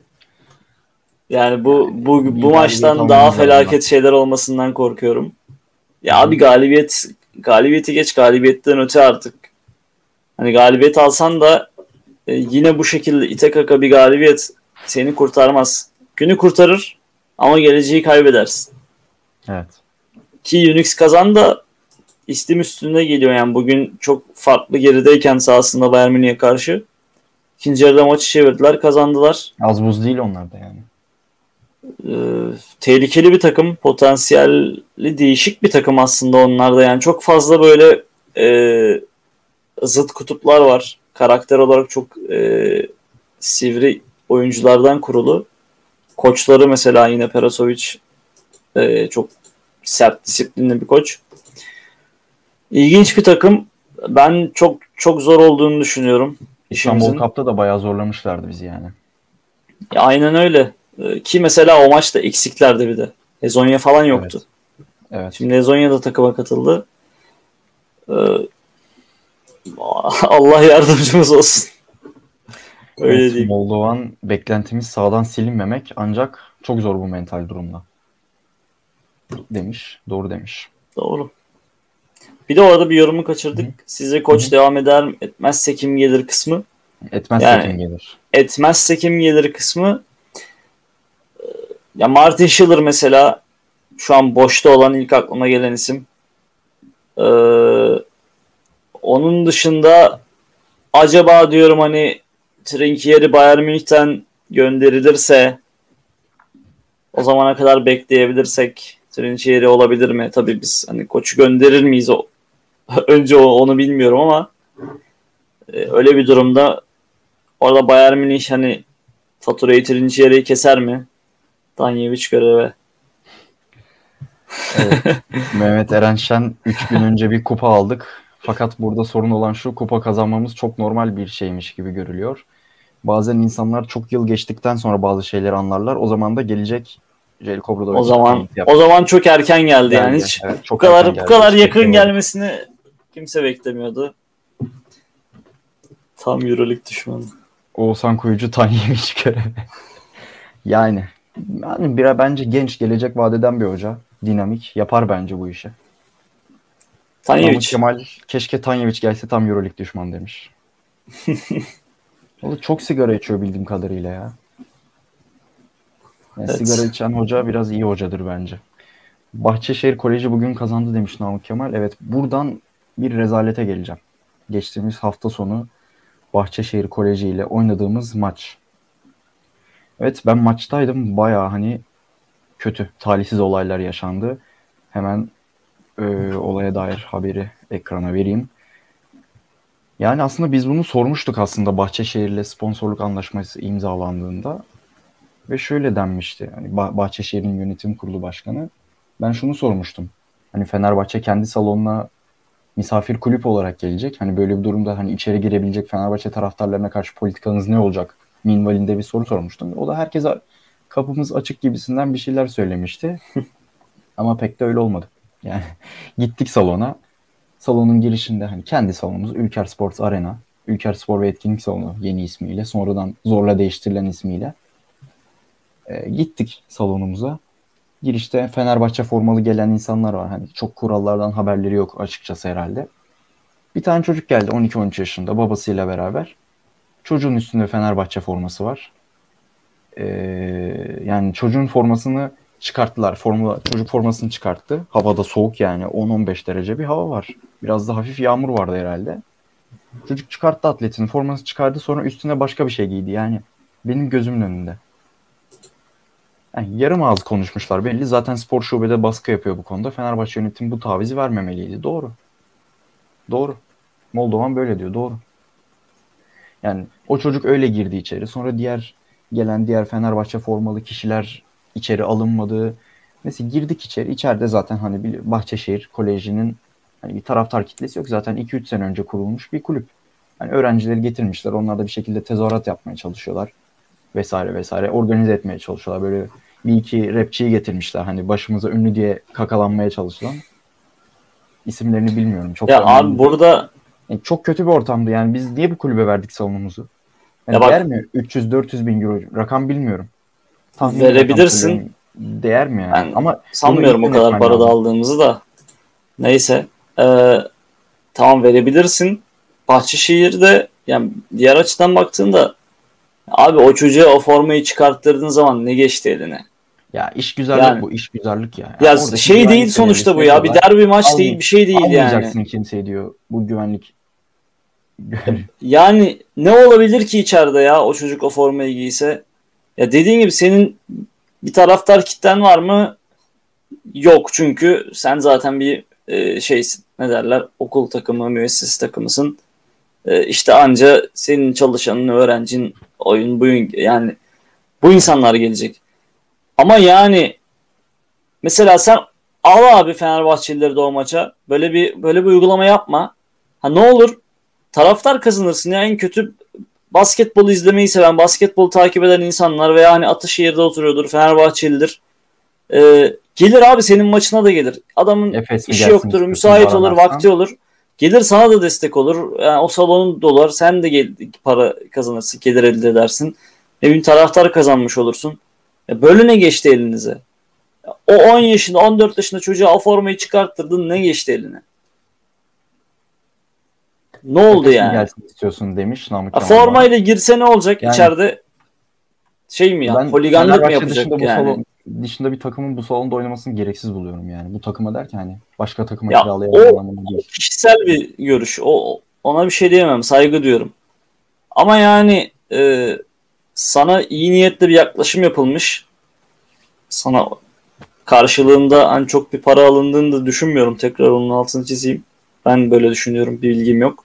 Yani bu bu bu galibiyet maçtan daha felaket artık. şeyler olmasından korkuyorum. Ya abi galibiyet galibiyeti geç galibiyetten öte artık. Hani galibiyet alsan da e, yine bu şekilde ite kaka bir galibiyet seni kurtarmaz. Günü kurtarır ama geleceği kaybedersin. Evet. Ki Unix kazan da istim üstünde geliyor yani bugün çok farklı gerideyken sahasında Bayern Münih'e karşı İkinci yarıda maçı çevirdiler, kazandılar. Az buz değil onlar da yani. Ee, tehlikeli bir takım, potansiyelli değişik bir takım aslında onlar da. Yani çok fazla böyle e, zıt kutuplar var. Karakter olarak çok e, sivri oyunculardan kurulu. Koçları mesela yine Perasovic e, çok sert disiplinli bir koç. İlginç bir takım. Ben çok çok zor olduğunu düşünüyorum. İstanbul işimizin. Cup'ta da bayağı zorlamışlardı bizi yani. Ya aynen öyle. Ee, Ki mesela o maçta eksiklerdi bir de. Ezonya falan yoktu. Evet. Şimdi Ezonya da takıma katıldı. Allah yardımcımız olsun. Öyle Evet, diyeyim. Moldovan beklentimiz sağdan silinmemek ancak çok zor bu mental durumda. Demiş. Doğru demiş. Doğru. Bir de orada bir yorumu kaçırdık. Size koç devam eder etmezse kim gelir kısmı. Etmezse Yani- kim gelir? Etmezse kim gelir kısmı. Ee, Ya Martin Schiller mesela şu an boşta olan ilk aklıma gelen isim. Ee, onun dışında acaba diyorum hani Trinkieri Bayern Münih'ten gönderilirse o zamana kadar bekleyebilirsek Trinkieri olabilir mi? Tabii biz hani koçu gönderir miyiz o önce o, onu bilmiyorum ama e, öyle bir durumda orada Bayern Münih hani faturayı Trinkieri'yi keser mi? Danyevic göreve. Evet. Mehmet Erenşen 3 gün önce bir kupa aldık. Fakat burada sorun olan şu kupa kazanmamız çok normal bir şeymiş gibi görülüyor. Bazen insanlar çok yıl geçtikten sonra bazı şeyleri anlarlar. O zaman da gelecek Jelko Obradovic O zaman o zaman çok erken geldi yani Geldi. hiç Evet, bu çok kadar erken bu kadar Hiç yakın gelmesini kimse beklemiyordu. Tam Euroleague düşmanı. Oğuzhan Kuyucu Tanyevic görevi. yani yani bir bence genç gelecek vadeden bir hoca. Dinamik. Yapar bence bu işi. Tanyevic. Kemal keşke Tanyevic gelse tam Euroleague düşman demiş. o da çok sigara içiyor bildiğim kadarıyla ya. Yani Evet. Sigara içen hoca biraz iyi hocadır bence. Bahçeşehir Koleji bugün kazandı demiş Namık Kemal. Evet buradan bir rezalete geleceğim. Geçtiğimiz hafta sonu Bahçeşehir Koleji ile oynadığımız maç. Evet ben maçtaydım. Bayağı hani kötü, talihsiz olaylar yaşandı. Hemen e, olaya dair haberi ekrana vereyim. Yani aslında biz bunu sormuştuk aslında Bahçeşehir'le sponsorluk anlaşması imzalandığında. Ve şöyle denmişti. Hani Bah- Bahçeşehir'in yönetim kurulu başkanı. Ben şunu sormuştum. Hani Fenerbahçe kendi salonuna misafir kulüp olarak gelecek. Hani böyle bir durumda hani içeri girebilecek Fenerbahçe taraftarlarına karşı politikanız ne olacak? Minvalinde bir soru sormuştum. O da herkese kapımız açık gibisinden bir şeyler söylemişti. Ama pek de öyle olmadı. Yani gittik salona. Salonun girişinde hani kendi salonumuz Ülker Sports Arena. Ülker Spor ve Etkinlik Salonu yeni ismiyle. Sonradan zorla değiştirilen ismiyle. Ee, gittik salonumuza. Girişte Fenerbahçe formalı gelen insanlar var. Hani çok kurallardan haberleri yok açıkçası herhalde. Bir tane çocuk geldi 12-13 yaşında babasıyla beraber. Çocuğun üstünde Fenerbahçe forması var. Ee, yani çocuğun formasını çıkarttılar. Formula, çocuk formasını çıkarttı. Havada soğuk yani 10-15 derece bir hava var. Biraz da hafif yağmur vardı herhalde. Çocuk çıkarttı atletini, formasını çıkardı sonra üstüne başka bir şey giydi. Yani benim gözümün önünde. Yani yarım ağız konuşmuşlar belli. Zaten spor şubede baskı yapıyor bu konuda. Fenerbahçe yönetimi bu tavizi vermemeliydi. Doğru. Doğru. Moldovan böyle diyor. Doğru. Yani o çocuk öyle girdi içeri. Sonra diğer gelen diğer Fenerbahçe formalı kişiler içeri alınmadı. Mesela girdik içeri. İçeride zaten hani Bahçeşehir Koleji'nin hani bir taraftar kitlesi yok. Zaten 2-3 sene önce kurulmuş bir kulüp. Hani öğrencileri getirmişler. Onlar da bir şekilde tezahürat yapmaya çalışıyorlar. Vesaire vesaire. Organize etmeye çalışıyorlar. Böyle bir iki rapçiyi getirmişler. Hani başımıza ünlü diye kakalanmaya çalışılan. İsimlerini bilmiyorum. Çok Ya da abi önemli. burada Yani çok kötü bir ortamdı. Yani biz niye bu kulübe verdik salonumuzu? Yani Ya bak- mi? 300-400 bin euro. Rakam bilmiyorum. Tahmini Verebilirsin. Değer mi yani? Ben Ama sanmıyorum o kadar para da aldığımızı da. Neyse. Ee, tamam verebilirsin. Bahçeşehir'de yani diğer açıdan baktığında abi o çocuğa o formayı çıkarttırdığın zaman ne geçti eline? Ya iş güzellik Yani- bu. iş güzellik ya. Ya Yani oradaki şey değil sonuçta bu ya. Bir derbi maç Almay- değil bir şey değil yani. Almayacaksın diyor bu güvenlik yani ne olabilir ki içeride ya o çocuk o formayı giyse? Ya dediğin gibi senin bir taraftar kitlen var mı? Yok çünkü sen zaten bir e, şeysin. Ne derler? Okul takımı, müessese takımısın. E, işte anca senin çalışanın, öğrencin, oyun, buyun yani bu insanlar gelecek. Ama yani mesela sen al abi Fenerbahçelileri de o maça. Böyle bir böyle bir uygulama yapma. Ha ne olur? Taraftar kazanırsın ya en kötü basketbolu izlemeyi seven, basketbolu takip eden insanlar veya hani Ataşehir'de oturuyordur, Fenerbahçelidir. Ee, gelir abi senin maçına da gelir. Adamın Efes işi yoktur, müsait olur, vakti olur. Gelir sana da destek olur. Yani o salonun dolar, sen de gel, para kazanırsın, gelir elde edersin. Ne bileyim taraftar kazanmış olursun. Ya böyle ne geçti elinize? O 10 yaşında, 14 yaşında çocuğa o formayı çıkarttırdın ne geçti eline? Ne oldu yani? gelsin istiyorsun demiş Namık Kemal formayla girse ne olacak Yani- içeride? Şey mi ya? Ben Holiganlık mı yapacak dışında bu yani? salon, dışında bir takımın bu salonda oynamasını gereksiz buluyorum yani. Bu takıma derken hani başka takıma Ya, o-. Kişisel bir görüş. O ona bir şey diyemem. Saygı diyorum. Ama yani e, sana iyi niyetli bir yaklaşım yapılmış. Sana karşılığında hani çok bir para alındığını da düşünmüyorum. Tekrar onun altını çizeyim. Ben böyle düşünüyorum. Bir bilgim yok.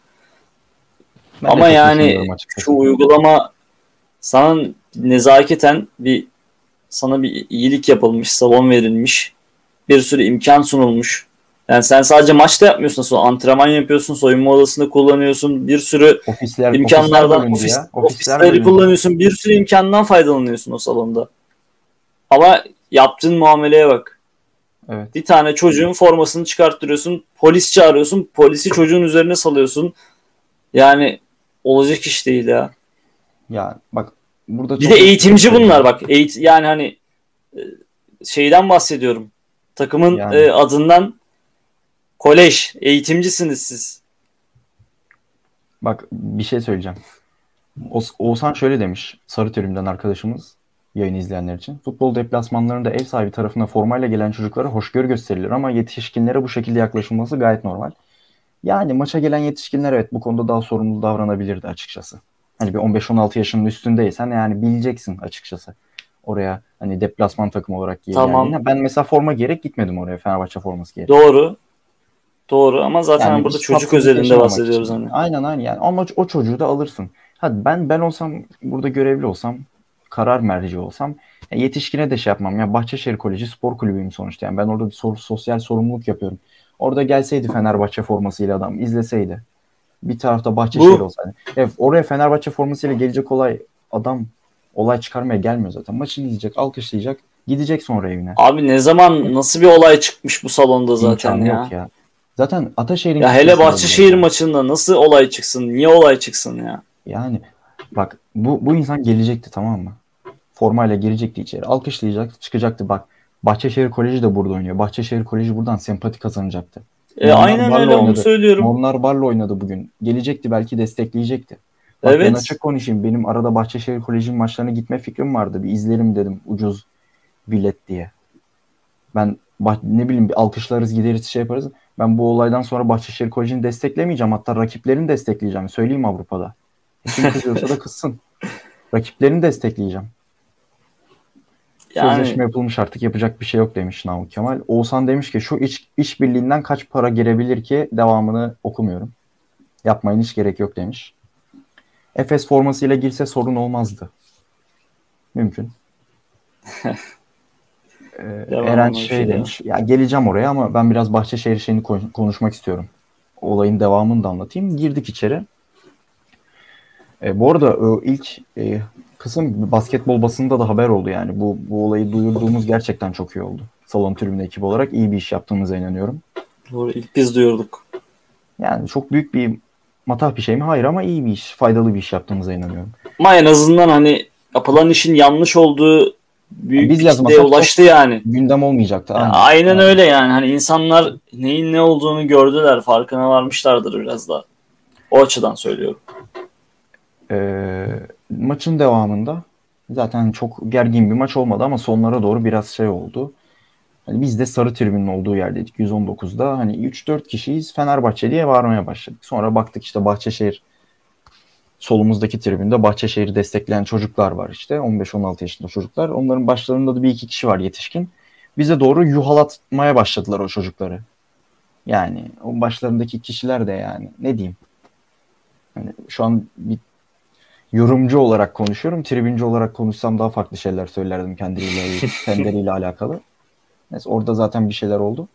Ben Ama yani şu uygulama sana nezaketen bir sana bir iyilik yapılmış, salon verilmiş. Bir sürü imkan sunulmuş. Yani sen sadece maçta yapmıyorsun. Sonra antrenman yapıyorsun, soyunma odasında kullanıyorsun. Bir sürü Ofisler, imkanlardan ofisler ofis, ya. Ofisler ofisleri kullanıyorsun. Bir sürü imkandan faydalanıyorsun o salonda. Ama yaptığın muameleye bak. Evet. Bir tane çocuğun formasını çıkarttırıyorsun. Polis çağırıyorsun. Polisi çocuğun üzerine salıyorsun. Yani olacak iş değil ya. Ya bak burada Bir çok- de eğitimci bunlar bak. Eğit yani hani e, şeyden bahsediyorum. Takımın Yani. e, adından kolej eğitimcisiniz siz. Bak bir şey söyleyeceğim. Oğuz- Oğuzhan şöyle demiş. Sarı Terim'den arkadaşımız yayın izleyenler için. Futbol deplasmanlarında ev sahibi tarafına formayla gelen çocuklara hoşgörü gösterilir ama yetişkinlere bu şekilde yaklaşılması gayet normal. Yani maça gelen yetişkinler evet bu konuda daha sorumlu davranabilirdi açıkçası. Hani bir 15-16 yaşının üstündeysen yani bileceksin açıkçası. Oraya hani deplasman takımı olarak giye Tamam. geldiğine. Ben mesela forma giyerek gitmedim oraya Fenerbahçe forması giyerek. Doğru. Doğru ama zaten Yani burada çocuk özelinde bahsediyoruz hani. Aynen aynen yani ama o çocuğu da alırsın. Hadi ben ben olsam burada görevli olsam karar merci olsam ya yetişkine de şey yapmam. Ya Bahçeşehir Koleji spor kulübüyüm sonuçta. Yani ben orada bir sor- sosyal sorumluluk yapıyorum. Orada gelseydi Fenerbahçe formasıyla adam izleseydi. Bir tarafta Bahçeşehir Bu- olsaydı. Ya oraya Fenerbahçe formasıyla gelecek olay adam olay çıkarmaya gelmiyor zaten. Maçını izleyecek, alkışlayacak, gidecek sonra evine. Abi ne zaman nasıl bir olay çıkmış bu salonda zaten İmkanı ya. yok ya. Zaten Ataşehir'in Ya hele Bahçeşehir lazım. maçında nasıl olay çıksın? Niye olay çıksın ya? Yani bak bu, bu insan gelecekti tamam mı? Formayla girecekti içeri. Alkışlayacak, çıkacaktı. Bak Bahçeşehir Koleji de burada oynuyor. Bahçeşehir Koleji buradan sempati kazanacaktı. E, aynen barla öyle onu oynadı. söylüyorum. Onlar Barla oynadı bugün. Gelecekti belki destekleyecekti. Bak ben Evet. açık konuşayım. Benim arada Bahçeşehir Koleji'nin maçlarına gitme fikrim vardı. Bir izlerim dedim ucuz bilet diye. Ben ne bileyim bir alkışlarız gideriz şey yaparız. Ben bu olaydan sonra Bahçeşehir Koleji'ni desteklemeyeceğim. Hatta rakiplerini destekleyeceğim. Söyleyeyim Avrupa'da. Kim kızıyorsa da kızsın. Rakiplerini destekleyeceğim. Yani Sözleşme yapılmış artık yapacak bir şey yok demiş Namık Kemal. Oğuzhan demiş ki şu iç, iş birliğinden kaç para girebilir ki devamını okumuyorum. Yapmayın hiç gerek yok demiş. Efes formasıyla girse sorun olmazdı. Mümkün. Ee, Devam Eren şey şey demiş. Ya geleceğim oraya ama ben biraz Bahçeşehir şeyini kon- konuşmak istiyorum. Olayın devamını da anlatayım. Girdik içeri. E, bu arada o ilk e, kısım basketbol basında da haber oldu yani. Bu, bu olayı duyurduğumuz gerçekten çok iyi oldu. Salon tribünü ekibi olarak iyi bir iş yaptığımıza inanıyorum. doğru ilk biz duyurduk. Yani çok büyük bir matah bir şey mi? Hayır ama iyi bir iş, faydalı bir iş yaptığımıza inanıyorum. Ama en azından hani yapılan işin yanlış olduğu büyük Biz bir yazmasak kitleye ulaştı yani. Gündem olmayacaktı. Ya Aynen öyle yani. Hani insanlar neyin ne olduğunu gördüler, farkına varmışlardır biraz da. O açıdan söylüyorum. Ee, maçın devamında zaten çok gergin bir maç olmadı ama sonlara doğru biraz şey oldu. Hani biz de sarı tribünün olduğu yerdeydik 119'da. Hani 3-4 kişiyiz Fenerbahçe diye bağırmaya başladık. Sonra baktık işte Bahçeşehir solumuzdaki tribünde Bahçeşehir'i destekleyen çocuklar var işte. 15-16 yaşında çocuklar. Onların başlarında da bir iki kişi var yetişkin. Bize doğru yuhalatmaya başladılar o çocukları. Yani o başlarındaki kişiler de yani ne diyeyim. Yani şu an bir yorumcu olarak konuşuyorum. Tribüncü olarak konuşsam daha farklı şeyler söylerdim kendileriyle, kendileriyle alakalı. Neyse orada zaten bir şeyler oldu.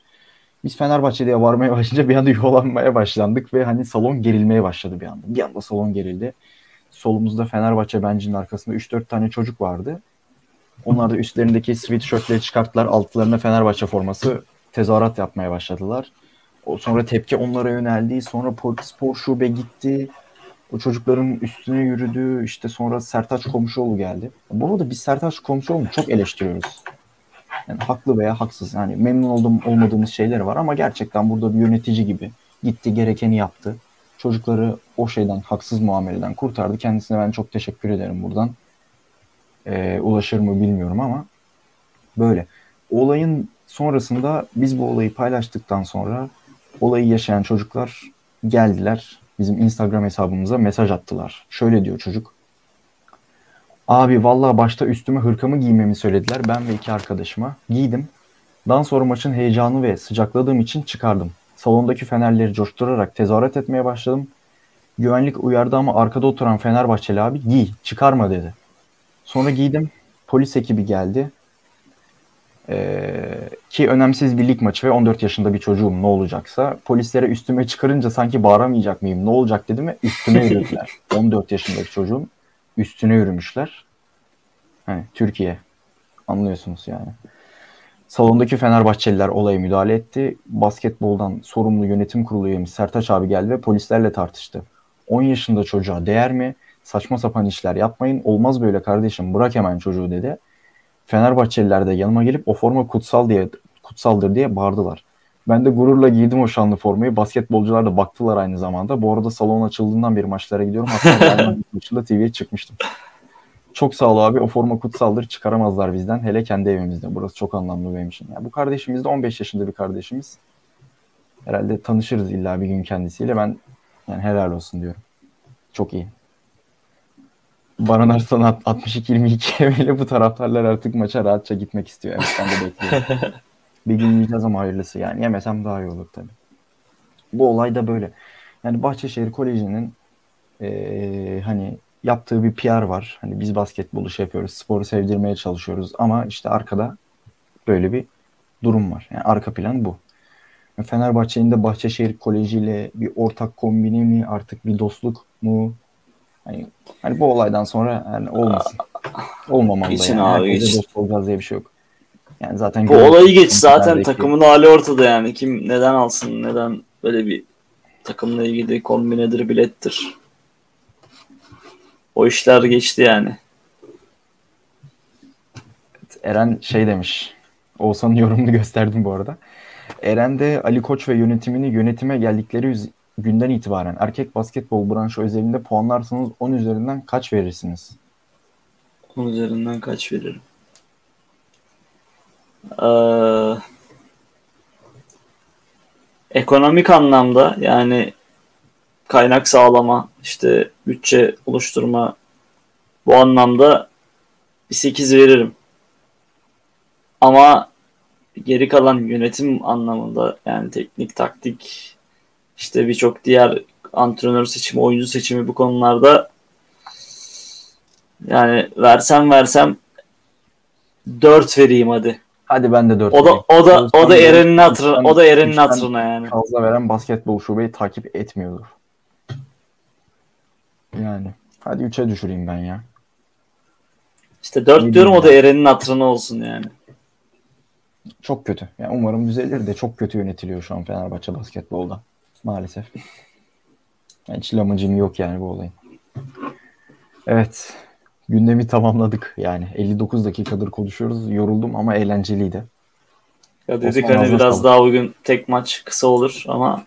Biz Fenerbahçe diye varmaya başlayınca bir anda yuvalanmaya başlandık ve hani salon gerilmeye başladı bir anda. Bir anda salon gerildi. Solumuzda Fenerbahçe bencinin arkasında 3-4 tane çocuk vardı. Onlar da üstlerindeki sweatshirtleri çıkarttılar. Altlarına Fenerbahçe forması tezahürat yapmaya başladılar. O sonra tepki onlara yöneldi. Sonra spor şube gitti. O çocukların üstüne yürüdü. İşte sonra Sertaç Komşuoğlu geldi. Bu arada biz Sertaç Komşuoğlu'nu çok eleştiriyoruz. Yani haklı veya haksız. Yani memnun oldum olmadığımız şeyler var ama gerçekten burada bir yönetici gibi gitti gerekeni yaptı. Çocukları o şeyden haksız muameleden kurtardı. Kendisine ben çok teşekkür ederim buradan. Ee, ulaşır mı bilmiyorum ama böyle. Olayın sonrasında biz bu olayı paylaştıktan sonra olayı yaşayan çocuklar geldiler. Bizim Instagram hesabımıza mesaj attılar. Şöyle diyor çocuk. Abi vallahi başta üstüme hırkamı giymemi söylediler ben ve iki arkadaşıma. Giydim. Daha sonra maçın heyecanı ve sıcakladığım için çıkardım. Salondaki fenerleri coşturarak tezahürat etmeye başladım. Güvenlik uyardı ama arkada oturan Fenerbahçeli abi giy çıkarma dedi. Sonra giydim. Polis ekibi geldi. Ee, ki önemsiz bir lig maçı ve 14 yaşında bir çocuğum ne olacaksa polislere üstüme çıkarınca sanki bağıramayacak mıyım ne olacak dedim ve üstüme yürüdüler. 14 yaşındaki çocuğum üstüne yürümüşler. Hani Türkiye anlıyorsunuz yani. Salondaki Fenerbahçeliler olaya müdahale etti. Basketboldan sorumlu yönetim kurulu üyemiz Sertaç abi geldi ve polislerle tartıştı. 10 yaşında çocuğa değer mi? Saçma sapan işler yapmayın. Olmaz böyle kardeşim bırak hemen çocuğu dedi. Fenerbahçeliler de yanıma gelip o forma kutsal diye kutsaldır diye bağırdılar. Ben de gururla giydim o şanlı formayı. Basketbolcular da baktılar aynı zamanda. Bu arada salon açıldığından beri maçlara gidiyorum. Hatta maçında TV'ye çıkmıştım. Çok sağ ol abi. O forma kutsaldır. Çıkaramazlar bizden. Hele kendi evimizde. Burası çok anlamlı benim için. Yani bu kardeşimiz de 15 yaşında bir kardeşimiz. Herhalde tanışırız illa bir gün kendisiyle. Ben yani helal olsun diyorum. Çok iyi. Baran Arslan 62-22 ile bu taraftarlar artık maça rahatça gitmek istiyor. Evet ben de bekliyorum. bir gün yiyeceğiz ama hayırlısı yani. Yemesem daha iyi olur tabii. Bu olay da böyle. Yani Bahçeşehir Koleji'nin ee, hani yaptığı bir PR var. Hani biz basketbolu şey yapıyoruz, sporu sevdirmeye çalışıyoruz ama işte arkada böyle bir durum var. Yani arka plan bu. Fenerbahçe'nin de Bahçeşehir Koleji ile bir ortak kombini mi artık bir dostluk mu? Hani, hani bu olaydan sonra yani olmasın. Olmamalı Geçin yani. abi, Herkese olacağız diye bir şey yok. Yani zaten Bu olayı geç zaten takımın hali ortada yani. Kim neden alsın, neden böyle bir takımla ilgili kombinedir, bilettir. O işler geçti yani. Eren şey demiş. Oğuzhan'ın yorumunu gösterdim bu arada. Eren de Ali Koç ve yönetimini yönetime geldikleri günden itibaren erkek basketbol branşı özelinde puanlarsanız 10 üzerinden kaç verirsiniz? Onun üzerinden kaç veririm? Ee, ekonomik anlamda yani kaynak sağlama, işte bütçe oluşturma bu anlamda bir 8 veririm. Ama geri kalan yönetim anlamında yani teknik, taktik, işte birçok diğer antrenör seçimi, oyuncu seçimi bu konularda yani versem versem 4 vereyim hadi. Hadi ben de 4 O da o da o da Eren'in hatırına o da Eren'in hatırına yani. Fazla veren basketbol şubeyi takip etmiyordur. Yani. Hadi 3'e düşüreyim ben ya. İşte 4 İyi diyorum o da Eren'in hatırına olsun yani. Çok kötü. Yani umarım düzelir de çok kötü yönetiliyor şu an Fenerbahçe basketbolda. Maalesef. Hiç lamıcım yok yani bu olayın. Evet. Gündemi tamamladık yani. 59 dakikadır konuşuyoruz. Yoruldum ama eğlenceliydi. Ya dedik hani biraz sağlık. daha bugün tek maç kısa olur ama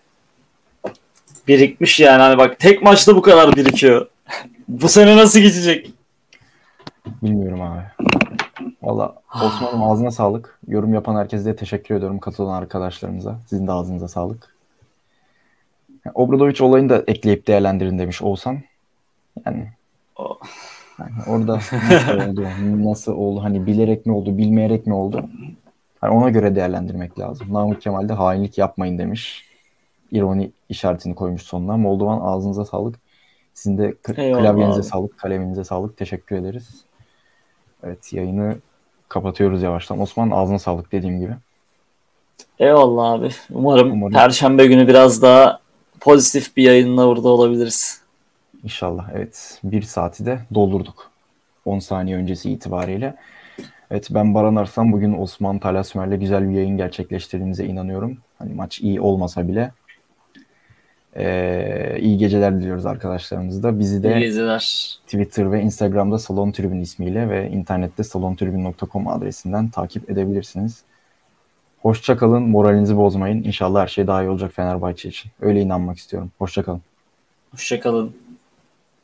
birikmiş yani hani bak tek maçta bu kadar birikiyor. bu sene nasıl geçecek? Bilmiyorum abi. Valla Osman'ım ağzına sağlık. Yorum yapan herkese de teşekkür ediyorum. Katılan arkadaşlarımıza. Sizin de ağzınıza sağlık. Obradoviç olayını da ekleyip değerlendirin demiş Oğuzhan. Yani, yani orada nasıl oldu, nasıl oldu, hani bilerek mi oldu, bilmeyerek mi oldu? Yani ona göre değerlendirmek lazım. Namık Kemal de hainlik yapmayın demiş. İroni işaretini koymuş sonuna. Moldovan ağzınıza sağlık. Sizin de klavyenize abi. sağlık, kaleminize sağlık. Teşekkür ederiz. Evet yayını kapatıyoruz yavaştan. Osman ağzına sağlık dediğim gibi. Eyvallah abi. Umarım, Umarım Perşembe günü biraz daha pozitif bir yayınla burada olabiliriz. İnşallah evet. Bir saati de doldurduk. 10 saniye öncesi itibariyle. Evet ben Baran Arslan bugün Osman Talasümer'le güzel bir yayın gerçekleştirdiğimize inanıyorum. Hani maç iyi olmasa bile ee, iyi geceler diliyoruz arkadaşlarımız da. Bizi de Twitter ve Instagram'da Salon Tribün ismiyle ve internette salontribün.com adresinden takip edebilirsiniz. Hoşçakalın, moralinizi bozmayın. İnşallah her şey daha iyi olacak Fenerbahçe için. Öyle inanmak istiyorum. Hoşçakalın. Hoşçakalın.